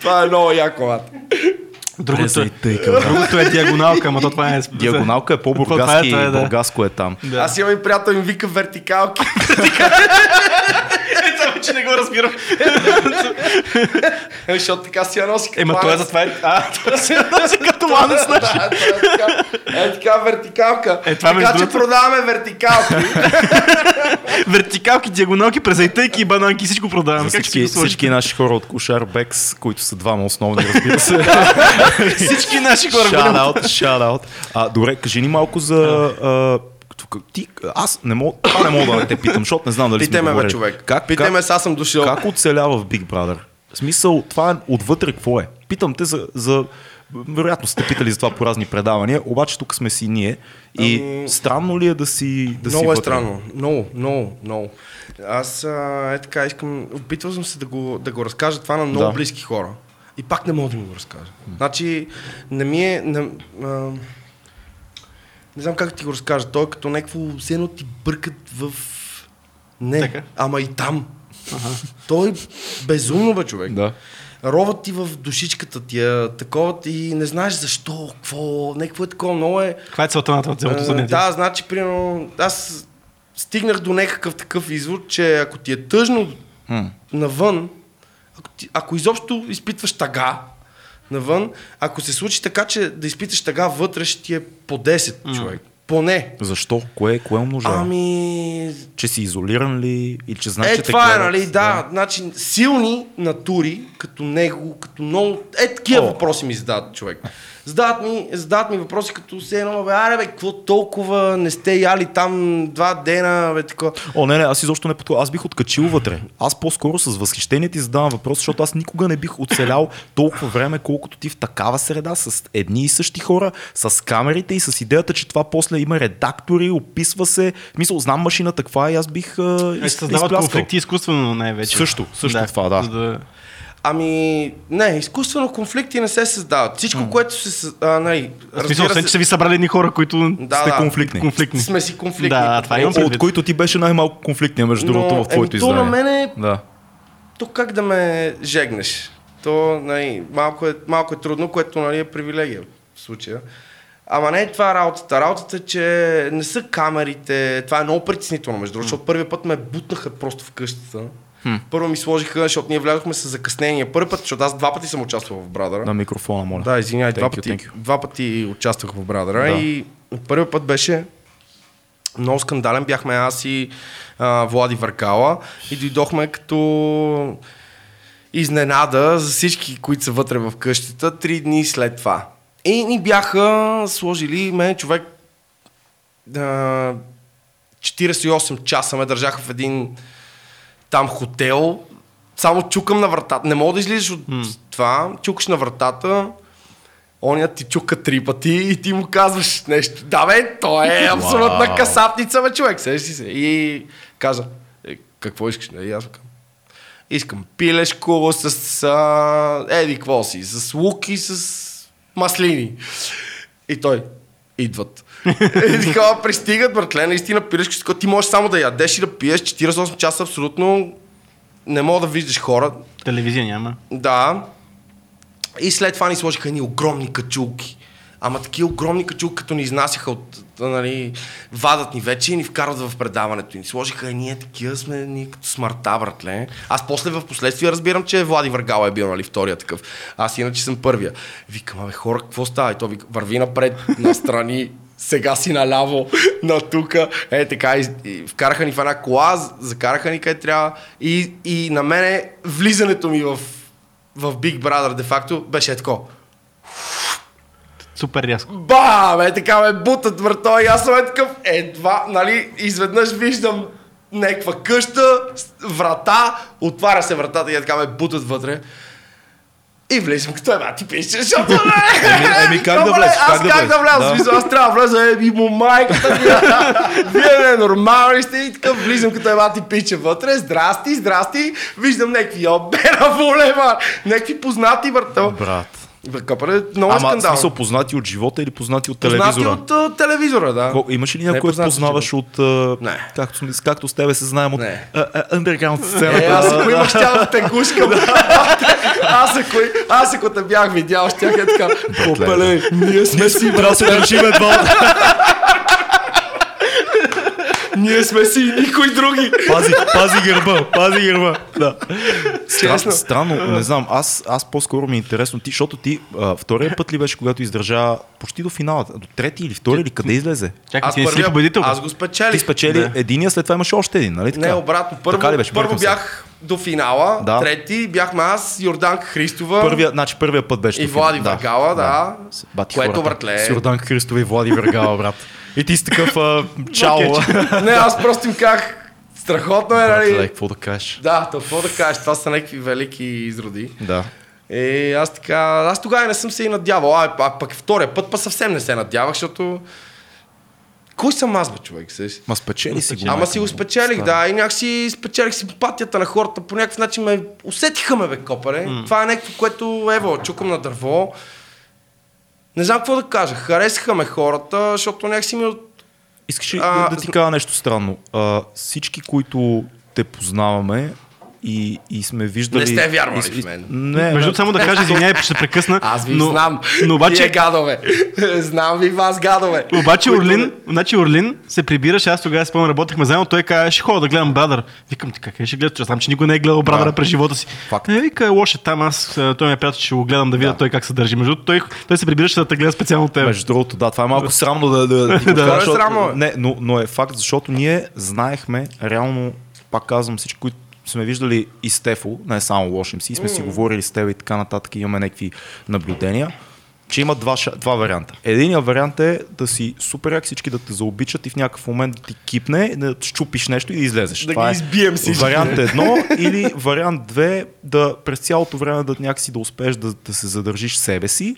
Това е много яко. Другото, е- другото е диагоналка, ама то това е... Диагоналка е Това по-бургаски, е, това е, да. бургаско е там. Да. Аз имам и приятел, ми вика вертикалки. Това вече не го разбирам. Защото така си я носи като Ема той е ланец. затова е... А, това носи като ланец, знаеш. Да, това е така, е така вертикалка. Е, това така че продаваме вертикалки. Вертикалки, диагоналки, презайтейки и бананки, всичко продаваме. За си всички, всички наши хора от Кошарбекс, които са двама основни, разбира се. Всички наши хора. Shout бъдем- out, shout out. А, добре, кажи ни малко за... Тук, ти, аз не мога, това не мога да те питам, защото не знам дали Питай ме, човек. Как, Питай ме, сега съм дошъл. как оцелява в Big Brother? В смисъл, това е отвътре какво е? Питам те за, за вероятно сте питали за това по разни предавания, обаче тук сме си ние. И Ами- странно ли е да си да си много е вътре? странно. Много, много, много. Аз а, е така искам, опитвал съм се да го, да го разкажа това на много Да. близки хора. И пак не мога да ми го разкажа. Значи, не ми е... Не, а, не знам как ти го разкажа. Той е като някакво все едно ти бъркат в... Не, Така? ама и там. Той е безумно, бе, човек. Да. Роват ти в душичката ти, а, такова ти не знаеш защо, какво, някакво е такова, много е... Каква е целта на това цялото Е, занятие? Да, значи, примерно, аз стигнах до някакъв такъв извод, че ако ти е тъжно навън, ако, ти, ако изобщо изпитваш тъга навън, ако се случи така, че да изпиташ тъга вътре, ще ти е по 10 човек. Поне. Защо? Кое, кое умножава? Ами, Че си изолиран ли? Или че знаеш, е, че те това е, нали, да, значи силни натури, като него, като много, е, такива О. въпроси ми задават човек. Задават ми, задават ми въпроси като се едно, бе, аре, бе, какво толкова не сте яли там два дена, бе, такова. О, не, не, аз изобщо не подходя. Аз бих откачил вътре. Аз по-скоро с възхищение ти задавам въпрос, защото аз никога не бих оцелял толкова време, колкото ти в такава среда, с едни и същи хора, с камерите и с идеята, че това после има редактори, описва се. В Мисъл, знам машината каква е и аз бих Е, из, създават конфликти изкуствено най-вече. Също, също това, да. Да... Ами, не, изкуствено конфликти не се създават. Всичко, което се... А, нали, В смисъл, освен, че са ви събрали едни хора, които Да, Сте да. конфликтни. конфликтни. сме си конфликтни. Да, това имам От които ти беше най-малко конфликтния, между Но, другото, в твоето то на издание. мене- Да. То как да ме жегнеш? То нали, малко, е, малко е трудно, което нали, е привилегия в случая. Ама не е това работата. Работата е, че не са камерите. Това е много притеснително, между другото, защото първият път ме бутнаха просто в къщата. Първо ми сложиха, защото ние влязохме с закъснение. Първи път, защото аз два пъти съм участвал в Брадъра. На микрофона, моля. Да, извинявай, два пъти, you. два пъти участвах в Брадъра Да. и първият път беше много скандален. Бяхме аз и а, Влади Варкала и дойдохме като изненада за всички, които са вътре в къщата, три дни след това. И ни бяха сложили, мен човек а, 48 часа ме държаха в един там хотел. Само чукам на вратата. Не мога да излизаш от това. Чукаш на вратата. Оня ти чука три пъти и ти му казваш нещо. Да бе, той е абсолютна Вау. касапница, бе, човек. Си се. И каза, е, какво искаш? И аз казвам, искам пилешко с а, еди какво си, с лук и с маслини. И той, идват. И такова пристигат, братле, наистина което ти можеш само да ядеш и да пиеш 48 часа абсолютно не мога да виждаш хора. Телевизия няма. Да. И след това ни сложиха едни огромни качулки. Ама такива огромни качулки, като ни изнасяха от, нали, вадат ни вече и ни вкарват в предаването. И ни сложиха и ние такива сме, ние като смъртта, братле. Аз после в последствие разбирам, че Влади Въргала е бил, нали, втория такъв. Аз иначе съм първия. Викам, абе, хора, какво става? И то вика, върви напред, настрани, сега си наляво, на тука. Е, така, и, и вкараха ни в една кола, закараха ни къде трябва. И, и на мене влизането ми в, в Big Brother, де факто, беше е тако. Супер рязко. Ба, бе, така ме бутат врата и аз съм е такъв, едва, нали, изведнъж виждам някаква къща, врата, отваря се вратата и е така ме бутат вътре. И влизам като една ти пише, защото не. Еми, еми, как да влезеш? Аз как да вляза? Да. Смисъл, аз трябва да вляза, еби му майката ми. Вие не нормални сте и така влизам като една ти пича вътре. Здрасти, здрасти. Виждам някакви обера волева, някакви познати върта. Брат. Бе, Капър, много е Ама скандал. смисъл познати от живота или познати от Познати телевизора? от а, телевизора, да. Ко- Имаш ли Не някой, който познати познаваш от... а, Не. Както, както с тебе се знаем от underground сцената. Е, аз ако имаш тя те гушкам. аз, ако, аз ако те бях видял, щях е така. Попеле, ние сме си, да се държим едва. ние сме си и никой други. Пази, пази гърба, пази гърба. Да. Честно. Стра, странно, не знам, аз, аз по-скоро ми е интересно, ти, защото ти а, втория път ли беше, когато издържа почти до финала, до трети или втори или къде излезе? Чакай, Аз, ти си победител. аз го спечелих. Ти спечели Да. единия, след това имаше още един, нали така? Не, обратно. Първо, Така ли беше? първо бях до финала, Да. трети бяхме аз, Йорданка Христова Първия, значи първия път беше. и. Влади Варгала, да. Бати Което, хората. братле. С Йордан Христова и Влади Вергала, брат. И ти си такъв а, чао. Не, аз просто им казах, страхотно е, нали? какво да кажеш? Да, то какво да кажеш, това са някакви велики изроди. Да. Е, аз така, аз тогава не съм се и надявал, а, а пък втория път па съвсем не се надявах, защото... Кой съм аз, бе, човек? Сеш? Ма спечели си го. Ама си го спечелих, да, и някакси спечелих симпатията на хората, по някакъв начин ме усетиха ме, бе, копаре. Това е нещо, което, ево, чукам на дърво. Не знам какво да кажа, харесаха ме хората, защото някакси ми от... Искаш ли А, да, ти кажа нещо странно? А, всички, които те познаваме и, и сме виждали... Не сте вярвали и- в мен. Не, Между не. другото, само да кажа, извинявай, ще се прекъсна. Аз ви но, знам. Но обаче, Тие гадове. знам ви вас, гадове. Обаче Орлин, значи Орлин се прибираше, аз тогава спомням, работехме заедно, той каза, ще ходя да гледам Брадър. Викам ти, как е, ще гледаш? Аз знам, че никой не е гледал Брадъра Да. през живота си. Факт. Е, вика, е лошо там, аз, той ме е приятел, че ще го гледам да видя Да. той как се държи. Между другото, той, той се прибираше да те гледа специално теб. Между другото, да, това е малко срамно да, да, да Да. Това е защото- срамно. Не, но, но е факт, защото ние знаехме, реално, пак казвам, всички, които сме виждали и Стефо, не само лошим си, сме си говорили с теб и така нататък, имаме някакви наблюдения, че има два, два варианта. Единият вариант е да си супер як всички да те заобичат и в някакъв момент да ти кипне, да щупиш нещо и да излезеш. Да Това ги е избием всички. Вариант едно или вариант две, да през цялото време да някакси да успееш да, да се задържиш себе си,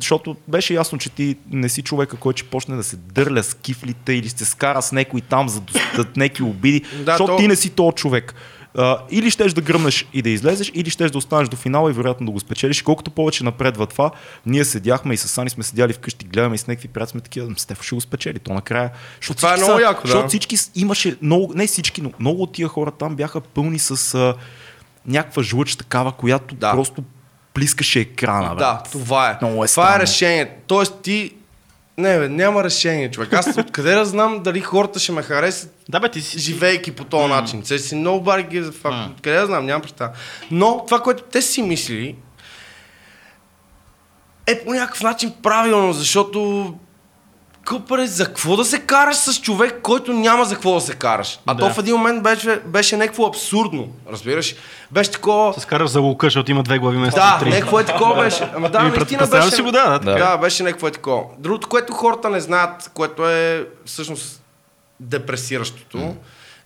защото беше ясно, че ти не си човека, който ще почне да се дърля с кифлите или се скара с някой там за да някакви обиди, Да, защото то- ти не си този човек. А, или щеш да гръмнеш и да излезеш, или щеш да останеш до финала и вероятно да го спечелиш. Колкото повече напредва това, ние седяхме и с Сани сме седяли вкъщи, гледаме и с някакви приятели сме такива, Стефа ще го спечели. То накрая. Защото Това е много са- яко, да. Защото всички имаше много, не всички, но много от тия хора там бяха пълни с а, някаква жлъч такава, която Да. просто плискаше екрана. Бе. Да, това е. Много е това е решение. Тоест ти... Не, бе, няма решение, човек. Аз откъде да знам дали хората ще ме харесат, Да, бе, ти си... живейки по този начин. Се си nobody gives a fuck. Откъде да знам, нямам представа. Но това, което те си мислили, е по някакъв начин правилно, защото Къпаре, за какво да се караш с човек, който няма за какво да се караш? А Да. то в един момент беше, беше някакво абсурдно, разбираш? Беше такова... Се скараш за лука, защото има две глави вместо Да, три. някакво е такова беше. Ама да, наистина беше... си го, да, да, да. да, беше някакво е такова. Другото, което хората не знаят, което е всъщност депресиращото,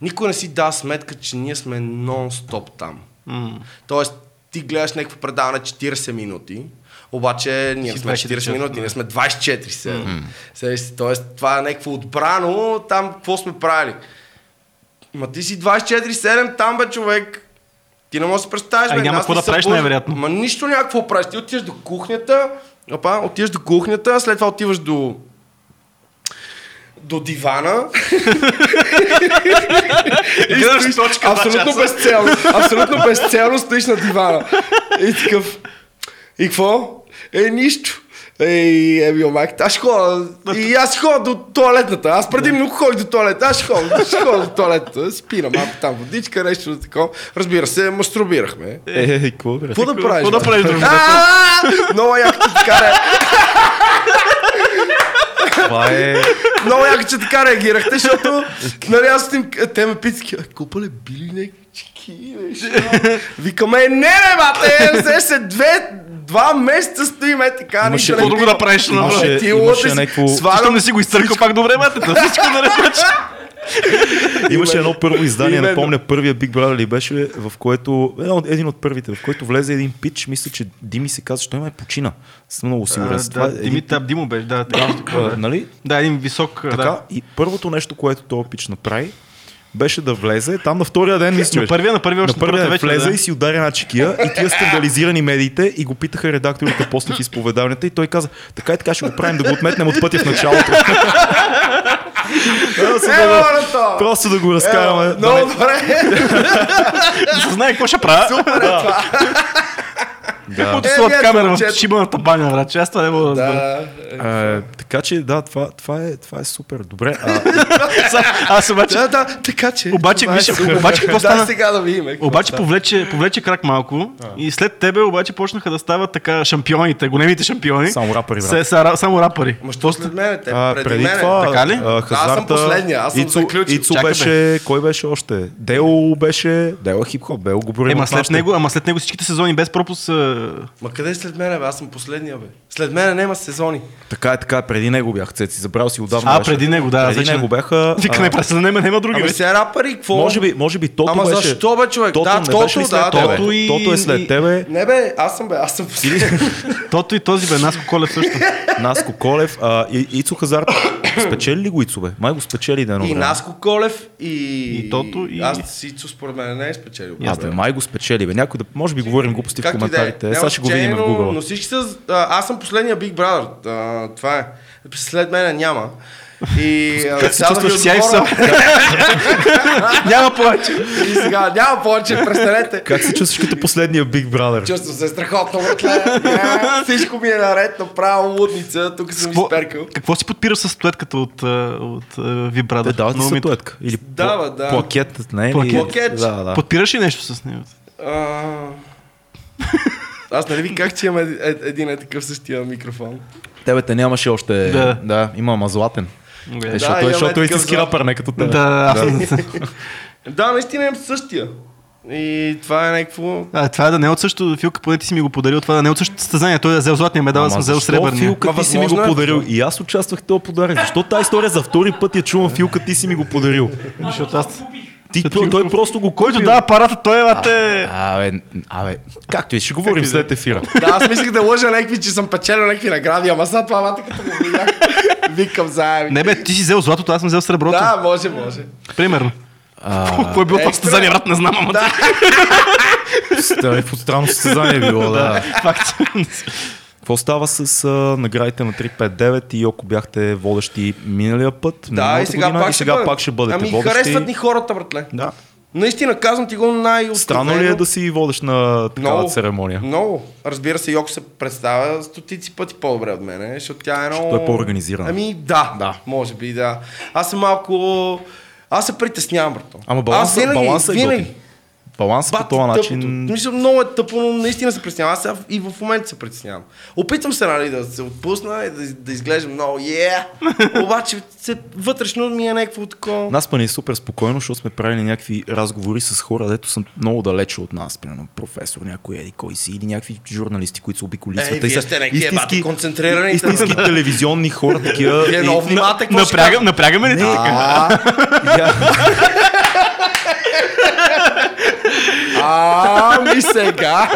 никой не си дава сметка, че ние сме нон-стоп там. М. Тоест, ти гледаш някакво предаване 40 минути, обаче ние сме 24 40 часа, минути, ние сме 24 7. Mm. Тоест, това е някакво отбрано, там какво сме правили. Ма ти си 24-7 там, бе, човек. Ти не можеш да си представиш, А бе. няма какво да правиш, най-вероятно. Ма нищо няма какво правиш. Ти отиваш до кухнята, опа, отиваш до кухнята, след това отиваш до до дивана. и стоиш точка абсолютно безцелно. Абсолютно безцелно стоиш на дивана. И такъв. И какво? Е, нищо. Ей, Емил майката, аз ще ходя. И аз ходя до туалетната. Аз преди много ходих до туалета. Аз ходя, ще ходя до туалетната. Спина малко там водичка, нещо такова. Разбира се, мастурбирахме. Е, е, какво бе? Какво да правиш? Какво да бе? правиш, Много яко, че така ре... Това е... Много яко, че така реагирахте, защото нали аз им, те ме питаха, «А, купа ли били някакви бе, що?» Викаме, не, не, бате, се две, два месеца стоим, е така, Имаше- нищо не Какво да го пива. направиш? на- Имаше- Ти имаше някакво- Свалям не си го изтъркал пак добре, мате? Да всичко наред вече. Имаше едно първо издание, Именно. напомня, първия Big Brother ли беше, в което, едно от- един от първите, в който влезе един пич, мисля, че Дими се казва, че той ме почина. Съм много сигурен. това. Да, Един Димитър Димо беше, да. така. А, нали? Да, един висок... Така, Да. и първото нещо, което този пич направи, беше да влезе там на втория ден, мисля, На първия, на първия още на първия ден влезе да. и си удари една чекия и тия скандализирани медиите и го питаха редакторите после в изповедаването и той каза, така и така ще го правим да го отметнем от пътя в началото. Просто да Е, го- моля то! Просто да го разкараме. Е, да Много не- добре. Да се знае какво ще правя. Да. От Е, слот камера в шибаната баня, брат. че Аз това не мога да разбера. Да. Е, така че да, това, това, е, това е супер. Добре. А, Аз обаче... Да, да, така че. Обаче, това е обаче какво Да, стана? сега да видим. Обаче повлече, повлече крак малко и след тебе обаче почнаха да стават така шампионите, големите шампиони. Само рапъри, брат. Се, са, ра- само рапъри. Ма що след мен, те преди, преди това, Така ли? а, Да, аз съм хазарта, последния, аз съм заключил. Ицо Чакай, беше, кой беше още? Део беше, Део е хип-хоп, Део го Ема след него, ама след него всичките сезони без пропуск. Ма къде е след мене, бе? Аз съм последния, бе. След мене няма сезони. Така е, така е, преди него бях Цеци, забрал си отдавна. А, беше. преди него, да. Преди него бяха... Викаме, през да няма, други. Ами сега рапъри, какво? може би, може би Тото Ама беше... защо, бе, човек? Тото Да, не Тото, след да, тебе? Тото и- Тото е след и- тебе. Не бе, аз съм бе, аз съм последния. Тото и този бе, Наско Колев също. Наско Колев, а, и, Ицо Хазар, спечели ли го Ицо, бе? Май го спечели да едно И време. Наско Колев, и... И Тото, и- Аз Сицо според мен не е спечелил. А, бе, май го спечели, бе. Някой да... Може би говорим глупости в е. коментарите. Е, Сега ще го видим в Google. Но всички са... а, Аз съм последния Big Brother. А, това е. След мен няма. И а, се сега да ви чувстваш? Сяй отговоря- Няма повече. И сега няма повече, престанете. Как се чувстваш като последния Big Brother? Чувствам се страхотно, братле. Не, Всичко ми е наред, направо лудница. Тук съм Какво, изперкал. какво си подпираш с стуетката от, от Вибрада? Те дават статуетка? Или Да, да. плакет? Не, Плакет. Да, да. Подпираш ли нещо с него? А, Аз нали ви как че имам е- е- един е такъв същия микрофон. Тебе те нямаше още... Да. да има ама златен. Okay. Е, защото, имаме защото е такъв истински рапър, не като те. Да, съм... Да, наистина имам същия. И това е някакво... А, това е да не е от същото, Филка, поне ти си ми го подарил, това да не е от същото състезание, той е взел златния медал, аз съм взел сребърния. Филка ти си ми го е. подарил и аз участвах в този подарък. Защо тази история за втори път я чувам Филка ти си ми го подарил? Защото аз... Ти, той, той просто го Който дава апарата, той е лате... Абе, абе, както и ще говорим след ефира. Да, аз мислех да лъжа някакви, че съм печелил някакви награди, ама сега това мата като го видях. Викам заеми. Не бе, ти си взел златото, аз съм взел среброто. Да, може, може. Примерно. А, Кой е бил това състезание, брат, не знам, ама да. По странно състезание е било, да. Факт. Какво става с а, наградите на 359 и ако бяхте водещи миналия път? Да, и сега, година, пак, и сега ще пак ще бъдете Ами водещи. харесват ни хората, братле. Да. Наистина, казвам ти го най Странно ли е да си водещ на такава Много. церемония? Много. Разбира се, Йоко се представя стотици пъти по-добре от мене, защото тя е много... Защото е по-организирана. Ами да, Да. може би да. Аз съм малко... Аз се притеснявам, брато. Ама баланса, Аз винаги, баланса е винаги. Готин. Баланса по този тъпото. начин... Мисля, много е тъпо, но наистина се притеснявам. Аз сега и в момента се притеснявам. Опитвам се, нали, да се отпусна и да, да изглеждам много yeah! Обаче се, вътрешно ми е някакво такова. Нас па ни е супер спокойно, защото сме правили някакви разговори с хора, дето са много далече от нас, примерно професор, някой еди кой си, или някакви журналисти, които са обиколи Ей, света. и вие сте някакви ебати концентрирани. истински телевизионни хора, такива. Вие много кажете. напрягаме ли така? А, Я- а, ми сега.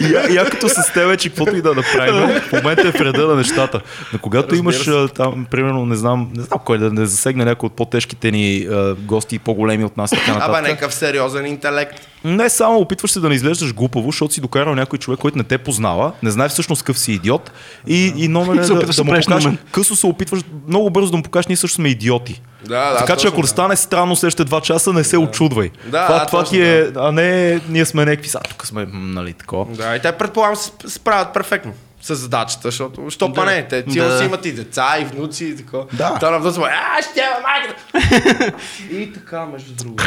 И, я- якото с теб, че каквото и да направим, в момента е вреда на нещата. Но когато Разбира имаш се. а, там, примерно, не знам, не знам кой да не засегне някой от по-тежките ни а, гости, по-големи от нас така Абе, нататък. някакъв сериозен интелект. Не само опитваш се да не изглеждаш глупаво, защото си докарал някой човек, който не те познава, не знае всъщност какъв си идиот и, и номер е да, да да му покажеш. Късо се опитваш много бързо да му покажеш, ние също сме идиоти. Да, да, така че ако да. стане странно следващите два часа, не се очудвай. Да, това, да, това точно, ти е, а не ние сме някакви, са, тук сме, нали, такова. Да, и те предполагам се сп- справят перфектно с задачата, защото що па не, те сигурно Да. си имат и деца, и внуци, и такова. Да. Та на внуци а, ще я майката. и така, между другото.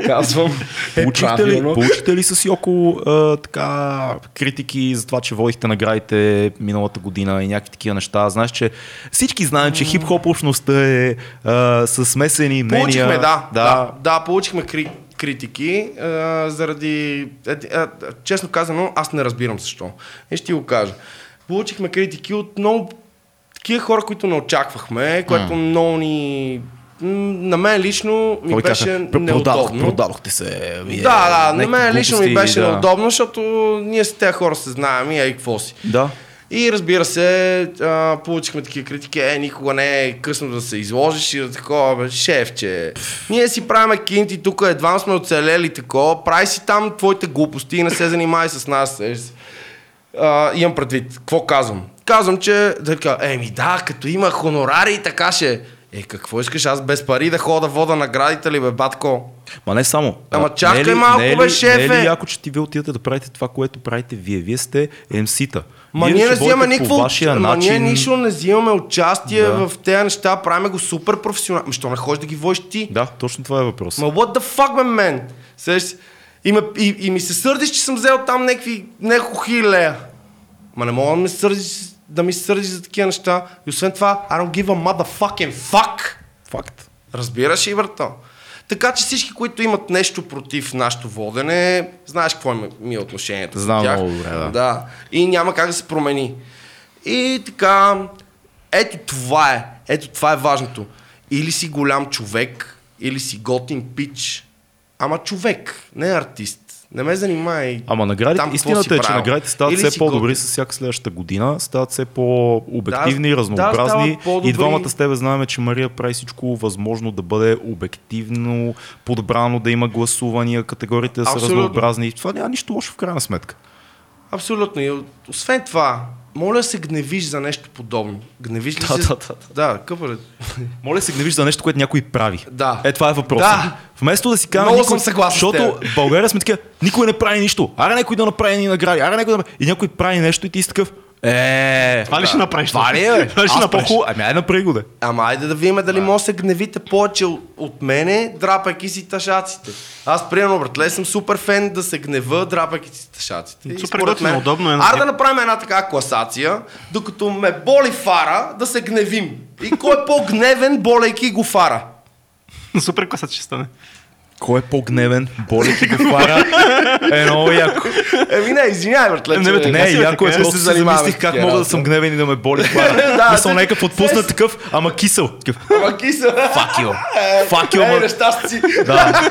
казвам. е Получихте ли, получихте ли с Йоко а, така, критики за това, че водихте наградите миналата година и някакви такива неща? Знаеш, че всички знаем, че хип-хоп общността е а, с смесени мнения. Получихме, да, да. да, да, получихме кри, критики а, заради... А, честно казано, аз не разбирам защо. И ще ти го кажа. Получихме критики от много такива хора, които не очаквахме, което много ни... На мен лично ми Кой беше каза, «Пр- продадох, неудобно. продадохте се. Вие, Да, да, на мен лично ми беше да. неудобно, защото ние с тези хора се знаем и ей какво си. Да. И разбира се, а, получихме такива критики, е, никога не е късно да се изложиш и да такова, бе, шефче. Ние си правиме кинти, тук едва сме оцелели такова, прави си там твоите глупости и не се занимай с нас. Е, а, имам предвид, какво казвам? Казвам, че, да еми да, като има хонорари така ще. Е, какво искаш аз без пари да хода вода наградите ли, бе, батко? Ма не само. Ама А, чакай не е ли- малко, не е бе, шефе! Не е ли яко, че ти вие отидете да правите това, което правите вие? Вие сте MC-та. Ма ние ще не взимаме никакво. вашия Ма ние нищо не взимаме участие Да. в тези неща, правиме го супер професионално. Ами, Що не ходиш да ги водиш ти? Да, точно това е въпрос. Ма what the fuck, бе, мен? Сеш, и, ме, и, и, ми се сърдиш, че съм взел там някакви няколко хиляди. Ма не мога да ми се сърдиш, да ми се сърдиш за такива неща. И освен това, I don't give a motherfucking fuck. Факт. Разбираш ли, брато? Така че всички, които имат нещо против нашето водене, знаеш какво е ми е отношението. Знам тях. много добре, да. да. И няма как да се промени. И така, ето това е. Ето това е важното. Или си голям човек, или си готин пич. Ама човек, не артист. Не ме занимай. Ама наградите, там истината е, че наградите стават Или все по-добри готин. с всяка следващата година, стават все по-обективни, Да, разнообразни. да, и двамата с тебе знаем, че Мария прави всичко възможно да бъде обективно, подбрано, да има гласувания, категориите да са разнообразни. Това няма нищо лошо в крайна сметка. Абсолютно. И освен това, моля се гневиш за нещо подобно. Гневиш ли Да, се? да, да, Да, къпа Моля се гневиш за нещо, което някой прави. Да. Е, това е въпросът. Да. Вместо да си кажем, Много никой, съм съгласен защото в България сме такива, никой не прави нищо. Аре някой да направи ни награди, аре някой да. И някой прави нещо и ти си такъв, е, Това ли ще направиш? Това ли е? Това ли ще направиш? Ами, айде направи го, де. Ама айде да видим дали може да се гневите повече от, мене, драпайки си ташаците. Аз, примерно, братле, съм супер фен да се гнева, драпайки си ташаците. И Супер готино, мен- удобно е Аре теб. да направим една така класация, докато ме боли фара, да се гневим. И кой е по-гневен, болейки го фара? Супер класа ще стане. Кой е по-гневен, боли ти го фара. Е, много яко. Еми не, извинявай, братле. Не, бе, Не, яко е, е. просто се замислих как мога да съм гневен и да ме боли фара. Да, Мисъл, те- нека подпусна такъв, ама кисел. Ама you. Fuck you, Е, ма. нещастци. Да.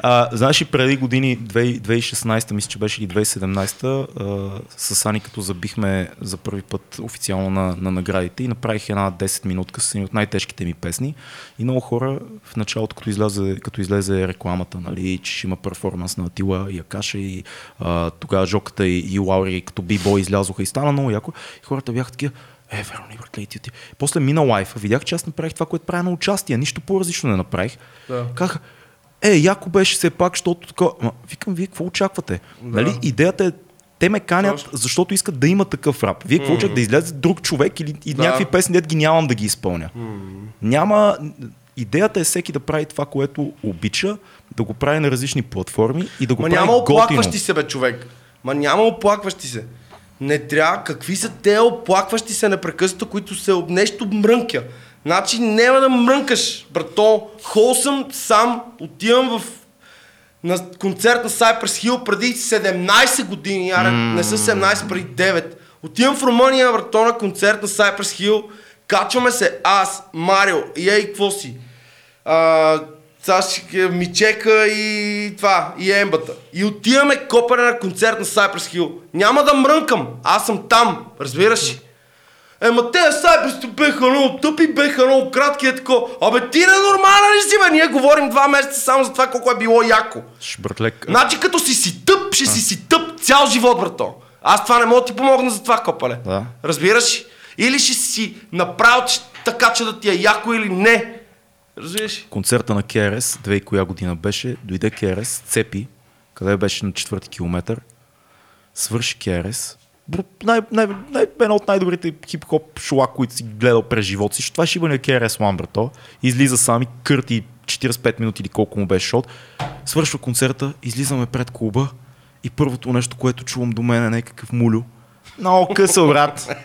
А, знаеш и преди години, 2 2016, мисля, че беше и 2017, а, с Ани като забихме за първи път официално на, на наградите и направих една 10 минутка с едни от най-тежките ми песни. И много хора в началото, като излезе, като излезе рекламата, нали, че ще има перформанс на Атила и Акаша и а, тогава Жоката и, и Лаури като бибой излязоха и стана много яко. И хората бяха такива, е, Верони, братле, ти, ти. После мина лайфа, видях, че аз направих това, което правя на участие. Нищо по-различно не направих. Да. Казаха, е, яко беше все пак, защото така. Ма, викам, вие какво очаквате? Да. Нали, идеята е, те ме канят, защото искат да има такъв рап. Вие какво очаквате? Да излезе друг човек или и Да. някакви песни, дет ги нямам да ги изпълня. Няма. Идеята е всеки да прави това, което обича, да го прави на различни платформи и да го Ма прави няма готино. оплакващи се, бе, човек. Ма няма оплакващи се. Не трябва. Какви са те оплакващи се непрекъснато, които се об нещо мрънкя? Значи няма да мрънкаш, брато. Хол съм сам, отивам в на концерт на Cypress Hill преди 17 години, аре, не са 17, преди 9. Отивам в Румъния, брато, на концерт на Cypress Hill, качваме се аз, Марио и ей, какво си? А, Саши, Мичека и това, и Ембата. И отиваме копане на концерт на Cypress Hill. Няма да мрънкам, аз съм там, разбираш ли? Ема те Cypress беха много тъпи, беха много кратки, е тако. Абе ти ненормален ли си, бе? Ние говорим два месеца само за това колко е било яко. Ш, братлек, Значи като си си тъп, ще си си тъп цял живот, брато. Аз това не мога да ти помогна за това, копале. Да. Разбираш? ли? Или ще си направил че- така, че да ти е яко или не. Разбираш? концерта на КРС, две и коя година беше, дойде КРС, цепи, къде беше на четвърти километър, свърши КРС, Бр- най, най, най, едно от най-добрите хип-хоп шола, които си гледал през живота си. Това ще бъде КРС One, брато. Излиза сами, кърти 45 минути или колко му беше шот. Свършва концерта, излизаме пред клуба и първото нещо, което чувам до мен е някакъв мулю. Много късо, брат.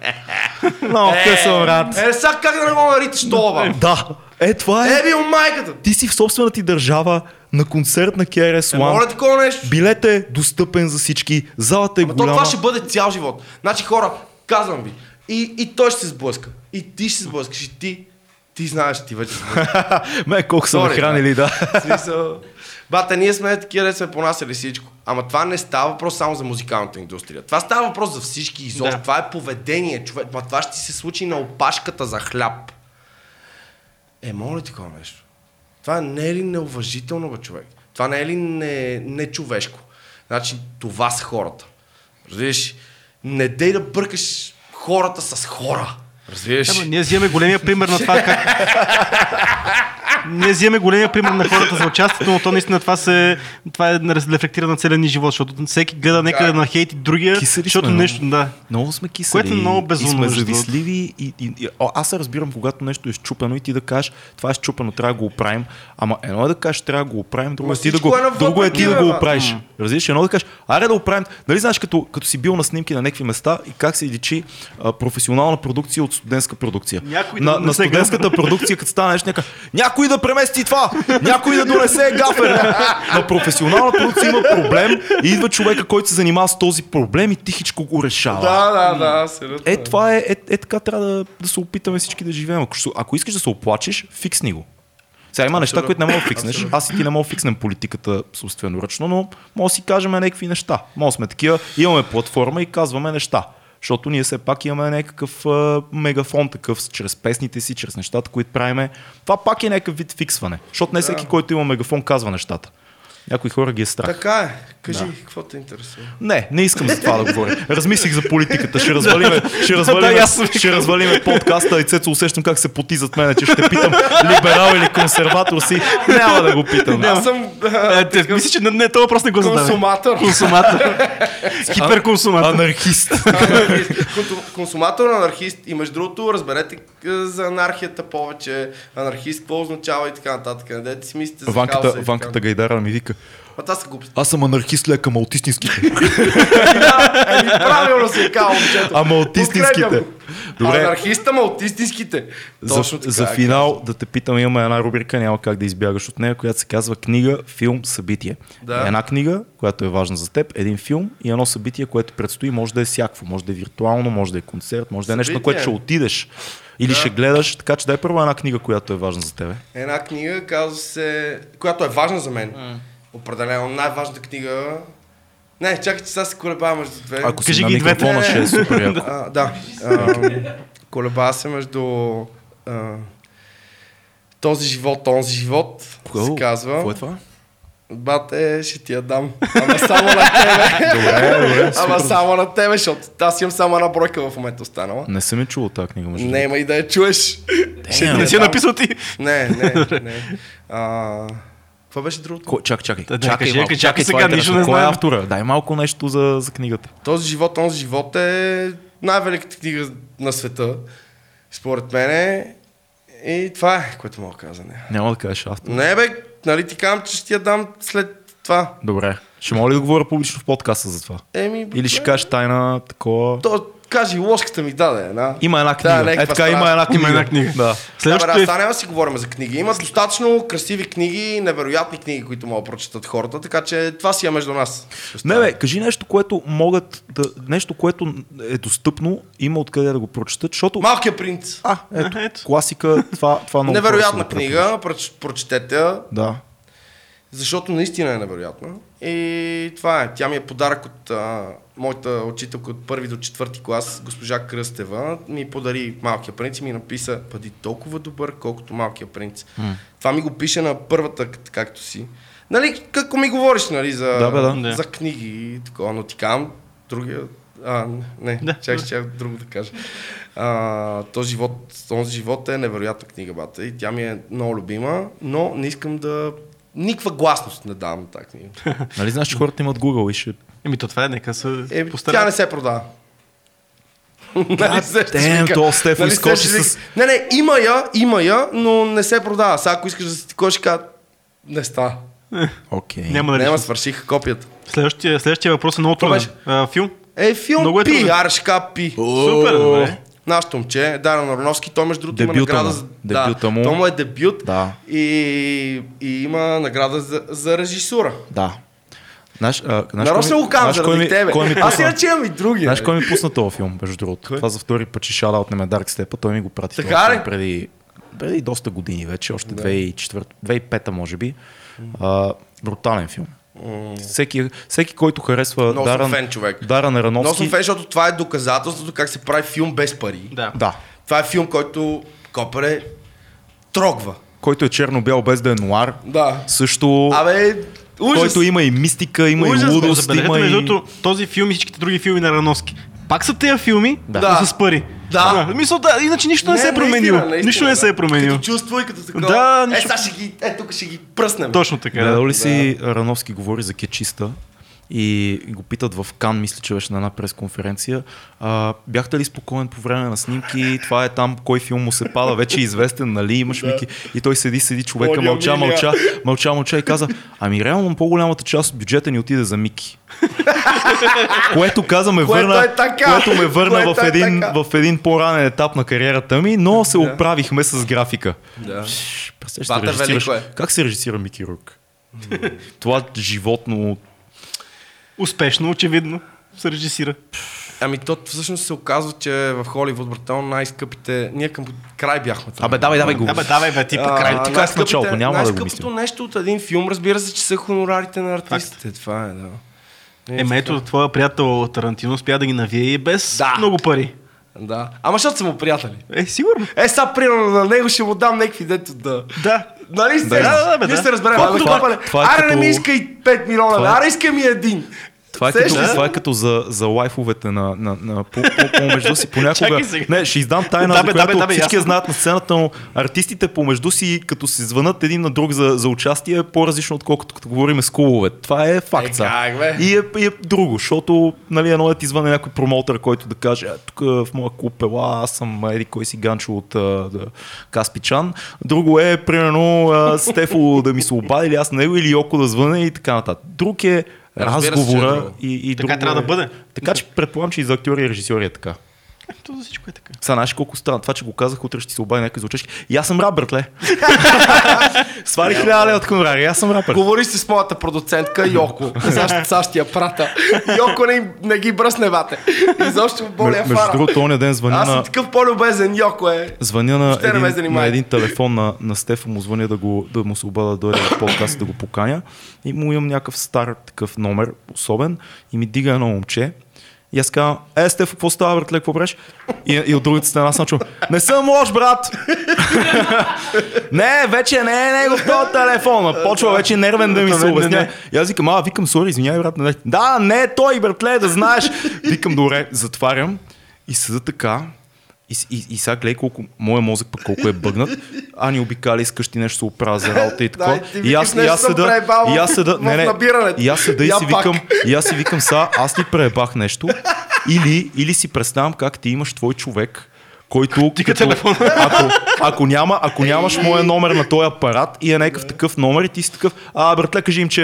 Много късо, брат. Е, сега как да не го нариташ това, бе? Да, е това е. Е, бил майката. Ти си в собствената ти държава на концерт на KRS Е, моля One. такова нещо. Билет е достъпен за всички, залата е Ама то голяма. това ще бъде цял живот. Значи хора, казвам ви, и, и той ще се сблъска. И ти ще се сблъскаш. И ти, ти знаеш, ти вече. Ме, колко са ме Sorry, хранили, да. Смисъл... Бата, ние сме такива, де сме понасяли всичко. Ама това не става въпрос само за музикалната индустрия. Това става въпрос за всички изобщо. Да. Това е поведение, човек. Ма това ще ти се случи на опашката за хляб. Е, моля ли такова нещо? Това не е ли неуважително, бе, човек? Това не е ли не, нечовешко? Значи, това са хората. Разбираш? Не дей да бъркаш хората с хора. Разбираш? Ама, ние взимаме големия пример на това как... ние взимаме големия пример на хората за участието, но то наистина това, се, това е рефлектира на целия ни живот, защото всеки гледа някъде на хейт и другия, Кисели защото сме, нещо, да. Много сме кисели. Което е много безумно, И сме завистливи. И, и, и, аз се разбирам, когато нещо е щупено и ти да кажеш, това е щупено, трябва да го оправим. Ама едно е да кажеш, трябва да го оправим, друго Ма е ти да го, е на друго е ти да го оправиш. Разбираш, едно е да кажеш, аре да оправим. Нали знаеш, като, като си бил на снимки на някакви места и как се личи а, професионална продукция от студентска продукция. Някой да на, на донесе студентската продукция, като стане нещо, някой да премести това, някой да донесе гафер. На професионална продукция има проблем и идва човека, който се занимава с този проблем и тихичко го решава. Да, да, да, абсолютно. Е, това е, е, е така трябва да, да се опитаме всички да живеем. Ако, ако искаш да се оплачеш, фиксни го. Сега има неща, които не мога да фикснеш. Аз и ти не мога да фикснем политиката собственоръчно, но може да си кажем някакви неща. Може да сме такива, имаме платформа и казваме неща. Защото ние все пак имаме някакъв а, мегафон такъв, чрез песните си, чрез нещата, които правиме. Това пак е някакъв вид фиксване. Защото не всеки, който има мегафон, казва нещата. Някои хора ги е страх. Така е. Кажи, какво те интересува? Не, не искам за това да говоря. Размислих за политиката. Ще развалиме, ще развалиме, Да, аз ще развалиме подкаста и Цецо усещам как се поти зад мене, че ще питам либерал или консерватор си. Няма да го питам. Аз съм Е, те, мисля, че не, не, този въпрос не го задавай. консуматор. Консуматор. Хиперконсуматор. Анархист. Анархист. Консу- Консуматор, анархист. И между другото, разберете за анархията повече. Анархист, какво означава и така нататък. Дайте си мислите за Ванката, ванката Гайдара ми вика. Ма това са глупости. Аз съм анархист лека, ама аутистинските. Да, еми, правилно си е казал момчето. Ама аутистинските. Подкрепям. Добре. Анархиста, ма аутистинските. За, Точно така за е, финал да те питам, имаме една рубрика, няма как да избягаш от нея, която се казва книга, филм, събитие. Да. Една книга, която е важна за теб, един филм и едно събитие, което предстои, може да е всякакво, може да е виртуално, може да е концерт, може да е нещо, на което ще отидеш или Да. ще гледаш, така че дай първо една книга, която е важна за тебе. Една книга, казва се, която е важна за мен. Определено най-важната книга. Не, чакай, че сега се колебая между две. Ако Кажи ги двете. микрофона, ще е супер яко. А, да. А, колебая се между а, този живот, онзи живот, се казва. Какво е това? Бате, ще ти я дам. Ама само на тебе. Добре, добре, Ама само на тебе, защото аз имам само една бройка в момента останала. Не съм я чувал тази книга, между Не има и да я чуеш. Damn. Не си я дам. написал ти. Не, не, не. А, какво беше другото? Ко- Чакай, чакай. Да, чакай, кажи, малко, кажи, чакай, сега, това нищо не Кой е автора? Дай малко нещо за, за книгата. Този живот, онзи живот е най-великата книга на света. Според мен И това е, което мога да кажа. Не, Няма да кажеш автор. не бе, нали ти казвам, че ще я дам след това. Добре. Ще мога ли да говоря публично в подкаста за това? Еми, Или ще кажеш тайна такова... То, кажи, ложката ми даде една. Има една Да, книга. някаква е така, страна. има една книга. Има една книга. Да. Да, бе, Следващото да, е... сега няма да си говорим за книги. Има достатъчно красиви книги, невероятни книги, които могат да прочитат хората, така че това си е между нас. Не, бе, кажи нещо, което могат да... Нещо, което е достъпно, има откъде да го прочитат, защото... Малкият принц. А, ето, А, ето. класика, това, това много Невероятна го книга, проч, прочетете я, Да. защото наистина е невероятна. И това е. Тя ми е подарък от а, моята учителка от първи до четвърти клас, госпожа Кръстева. Ми подари Малкия принц и ми написа, бъди толкова добър, колкото Малкия принц. М. Това ми го пише на първата, както си. Нали, какво ми говориш, нали, за, Да, бе, да. за книги и такова, но ти казвам, другия... А, не, Да. да. чакай, че друго да кажа. А, този живот, този живот е невероятна книга, бата. И тя ми е много любима, но не искам да... Никаква гласност не давам на тази книга. Нали знаеш, че хората имат Google и ще... Еми то това е, нека се Е, тя постарат. не се продава. нали се вика? то Стефо Нали се изкочи с-? Не, не, има я, има я, но не се продава. Сега ако искаш да си такова, ще кажа, не става. Окей. Няма да Няма, решим. свършиха копията. Следващия, следващия въпрос е много труден. А, филм. Е, филм Много е Пи. Аршка Пи. Супер, добре. Нашето момче, Дарен Ароновски, той между другото има награда за... Дебюта да, му. То му е дебют Да. и, и има награда за, за режисура. Да. Знаеш, а, кой ми- го казвам заради ми- тебе. Кой ми Аз иначе имам и други. Знаеш нали? кой ми пусна този филм, между другото? Кой? Това за втори път ще шала от Дарк Степа. Той ми го прати Така ли? преди, преди доста години вече, още 2004, 2005 може би. А, брутален филм. Всеки, всеки, който харесва съм Даран, фен, човек. Даран Но съм фен, защото това е доказателството как се прави филм без пари. Да. да, Това е филм, който Копере трогва. който е черно-бял без да е нуар, Да. също, Абе, ужас. който има и мистика, има Ужас, и лудост, Забележете, има между и... този филм и всичките други филми на Рановски. Пак са тези филми, Да. да. с пари. Да. да. Мисъл, да, иначе нищо не, се е наистина, променило. наистина, нищо не да. се е променило. Като чувство и като такова. Да, Е, нищо- сега ще ги, е, тук ще ги пръснем. Точно така. Гледал Да. ли си Рановски говори за кечиста и го питат в Кан, мисля, че беше на една пресконференция. А, бяхте ли спокоен по време на снимки? Това е там, кой филм му се пада, вече е известен, нали? Имаш Мики. И той седи, седи човека, мълча, Милия. мълча, мълча, мълча и каза, ами реално по-голямата част от бюджета ни отиде за Мики. което каза ме Което върна, е така. което ме върна Което в е един, така. в един по-ранен етап на кариерата ми, но се оправихме с графика. Да. Да режисираш. велико е. Как се режисира Мики Рук? Това животно. Успешно, очевидно, се режисира. Ами то всъщност се оказва, че в Холивуд, братан, най-скъпите... Ние към край бяхме там. Абе, давай, давай го. Абе, давай, бе, ти пък край. в най-скъпите- началото, няма да го Най-скъпото нещо от един филм, разбира се, че са хонорарите на артистите. Това е, да. Е, Ема ето, твоя приятел Тарантино успя да ги навие и без Да. много пари. Да. Ама защото са му приятели. Е, сигурно. Е, сега примерно на него ще му дам някакви дето да... Да. Нали се? Да, да, да, бе, Ние да. се разберем. Това- това- това, това е Аре, не ми искай 5 милиона, е- Аре, искай ми един. Това е, като, това е като за, за лайфовете на, на, на по, по, помежду си понякога. Не, ще издам тайна, Да, бе, която да, бе, всички ясно. знаят на сцената, но артистите помежду си, като се звънат един на друг за, за участие, е по-различно, отколкото като говорим с клубове. Това е факт. Е, са. как, бе? и, е, и е друго, защото нали, едно е ти звъне някой промоутър, който да каже, «Е, тук в моя клуб ела, аз съм еди кой си ганчо от а, да, Каспичан. Друго е, примерно, а, Стефо да ми се обади, или аз него, или Йоко да звъне и така нататък. Друг е Разбира се, е разговора и, и Така друго трябва е- да бъде. Така че предполагам, че и за актьори и режисьори е така. То за всичко е така. Сега знаеш колко странно. Това, че го казах, утре ще се обади някой за учешки. И аз съм рап, братле. Свали хиляда лева от хонорари. Аз съм рапър. Говори си с моята продуцентка Йоко. Сега ще- я прата. Йоко не, не ги бръсне, бате. Изобщо боля Между фара. другото, ония ден звъня Аз съм такъв по-любезен, Йоко е. звъня на, един, на един телефон на, на Стефа му звъня да, го, да му се обада да дойде в подкаст да го поканя. И му имам някакъв стар такъв номер, особен. И ми дига едно момче. И аз казвам, е, Стефа, какво става, братле, какво правиш? И, и от другата страна съм чул, не съм лош, брат! не, вече не е негов този телефон. Почва вече нервен да ми се обясня. И аз викам, а, викам, сори, извинявай, брат. Не. Да, не е той, братле, да знаеш. Викам, добре, затварям и седа така. И, и, и сега гледай колко, моя мозък пък колко е бъгнат. Ани обикали с къщи нещо се оправя за работа и така. И аз, и аз седа, и аз седа, не, не, и аз седа и си викам, и аз си викам сега, аз ли пребах нещо, или, или си представям как ти имаш твой човек, който Тика като- телефона. ако, ако, няма, ако нямаш моя номер на този апарат и е някакъв такъв номер и ти си такъв, а братле, кажи им, че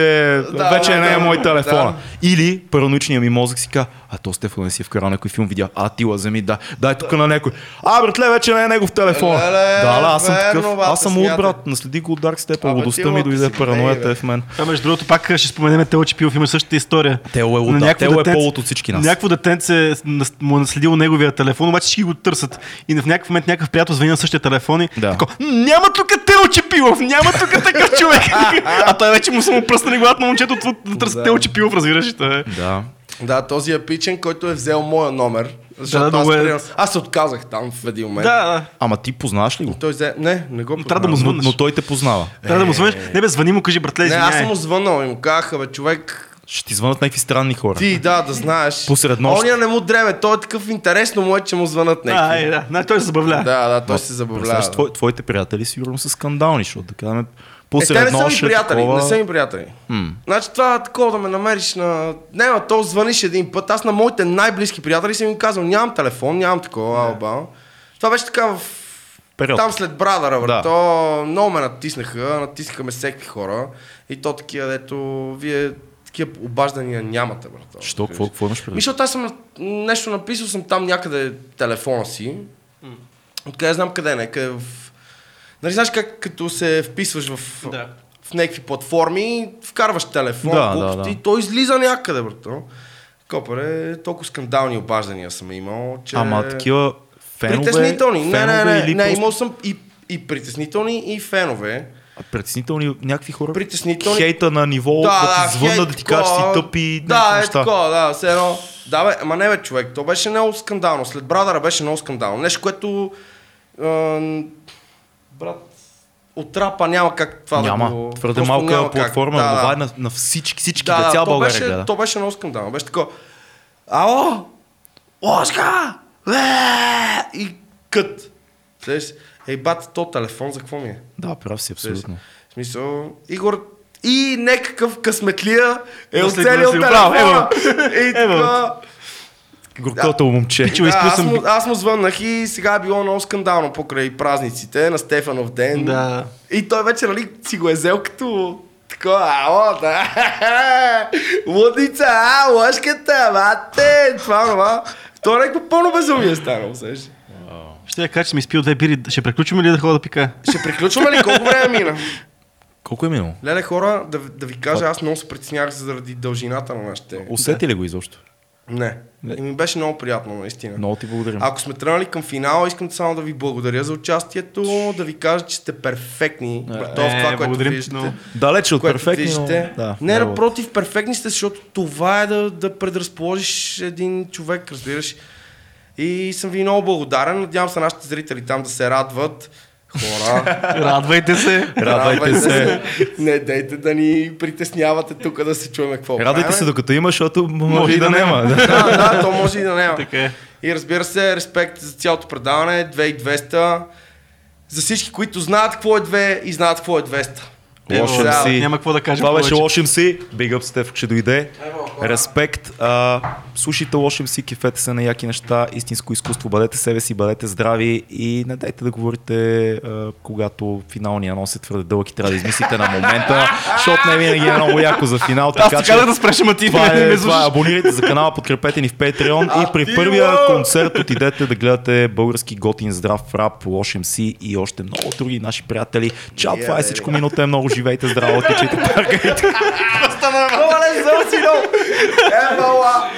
Да, вече да, не е да, мой телефона. да. Или параноичният ми мозък си казва, а то Стефан не си е вкарал някой филм, видя, а ти лаземи, да, дай тук на някой. А, братле, вече не е негов телефон. Леле, да, да, аз съм верно, такъв. бате, Аз съм луд, смятай. брат. Наследи го от Dark Step, лудостта ми дойде, параноята е в мен. А между другото, пак ще споменем Тело Чипилов, има същата история. Тело е луд, На да. някакво Тело е повод от всички нас. Някакво детенце нас- му е наследило неговия телефон, обаче всички го търсят. И в някакъв момент някакъв приятел звъни на същия телефон и Да. тако, няма тук Тело Чипилов, няма тук такъв човек. а той вече му са му пръснали главата на момчето от- да търсят. Тело Чипилов, разбираш е. Да. Да, този е пичен, който е взел моя номер. Защото Да, аз, е- аз се отказах там в един момент. Да, да. Ама ти познаваш ли го? Той взе... Не, не го трябва да му познавам. Но, звъннеш. но той те познава. Трябва да му звъниш. Не бе, звъни му, кажи, братле, Не, аз съм му звънал и му казах, бе, човек, Ще ти звънат някакви странни хора. ти, да, да знаеш. Посред нощ. Оня не му дреме, той е такъв интересно му е, че му звънат А, някакви. е, да. Не, той се забавлява. Да, да, той се забавлява. Твой, твоите приятели сигурно са скандални, защото да кажем, Е, те не са ми приятели, такова... не са ми приятели. М. Значи това такова да ме намериш на... Не, ма, то звъниш един път. Аз на моите най-близки приятели съм им казал, нямам телефон, нямам такова, алба. Това беше така в... Период. Там след брадъра, бе. Да. То много ме натиснаха, натиснаха ме всеки хора. И то такива, дето вие такива обаждания нямате, брат. Що? Какво, какво имаш Ми, предвид? защото аз съм нещо написал съм там някъде телефона си. Откъде знам къде е, някъде в... Нали знаеш как като се вписваш в, Да. в някакви платформи, вкарваш телефон, Да, глупости, да, да. и той излиза някъде, брато. Копаре, толкова скандални обаждания съм имал, че... Ама такива фенове, Притеснителни. Не, фенове не, не, или не, просто имал съм и, и притеснителни, и фенове. А, притеснителни някакви хора? Притеснителни. Хейта на ниво да, ти звънна да ти кажеш, че си тъп и Да, е такова, да, все едно. Да, бе, ама не бе, човек, то беше много скандално. След Брадъра беше много скандално. Нещо, което... А, брат, от рапа няма как това Няма. да го... Твърде просто малка няма как. платформа, да, това е на, на всички, всички Да, деца България беше, гледа. то беше много скандално. Беше такова. Ало! Лошка! Ле! И кът. Слез, ей, бат, то телефон за какво ми е? Да, прав си, абсолютно. В смисъл, Игор и някакъв късметлия е оцелил телефона. И Ево. така. Горкото момче. Пичо, Да, аз, съм... му, аз му звъннах и сега е било много скандално покрай празниците на Стефанов ден. Да. И той вече, нали, си го е взел като такова, ало, да. Лудница, а, лъжката, мате, това, това. То е някакво пълно безумие станало, сеш. Ще я кажа, че ми изпил две бири. Ще приключим ли да ходя да пика? Ще приключваме ли? Колко време мина? Колко е минало? Леле, хора, да, да ви кажа, аз много се притеснях заради дължината на нашите. Усети ли го изобщо? Не. Не. И ми беше много приятно, наистина. Много ти благодарим. Ако сме тръгнали към финала, искам само да ви благодаря за участието, да ви кажа, че сте перфектни. В е, това, което благодарим ти виждате. много. Далече от което перфектни, но... виждате. Да, не, много. напротив, перфектни сте, защото това е да, да предразположиш един човек, разбираш. И съм ви много благодарен. Надявам се нашите зрители там да се радват. Хора, Радвайте се. Радвайте се. Не дейте да ни притеснявате тук да се чуем какво Радвайте правим. се докато има, защото може и да няма. Да. Да, да, то може и да няма. Така е. И разбира се, респект за цялото предаване, 2200. За всички, които знаят какво е 2 и знаят какво е 200. Лош MC. Няма какво да кажем Това беше лош MC. Big up Стеф, че дойде. Респект. А, слушайте лоши MC, кефете се на яки неща, истинско изкуство, бъдете себе си, бъдете здрави и не дайте да говорите, а, когато финалния анонс е твърде дълъг и трябва да измислите на момента, защото не винаги е много яко за финал. Аз така да спреш, ама ти това не е, ме това е. Абонирайте за канала, подкрепете ни в Patreon и при първия концерт отидете да гледате български готин здрав рап, лош MC и още много други наши приятели. Чао, това е всичко минута е много, uživajte zdravo, tečete, pakajte. Prosto normálne. No ale no. Evo a...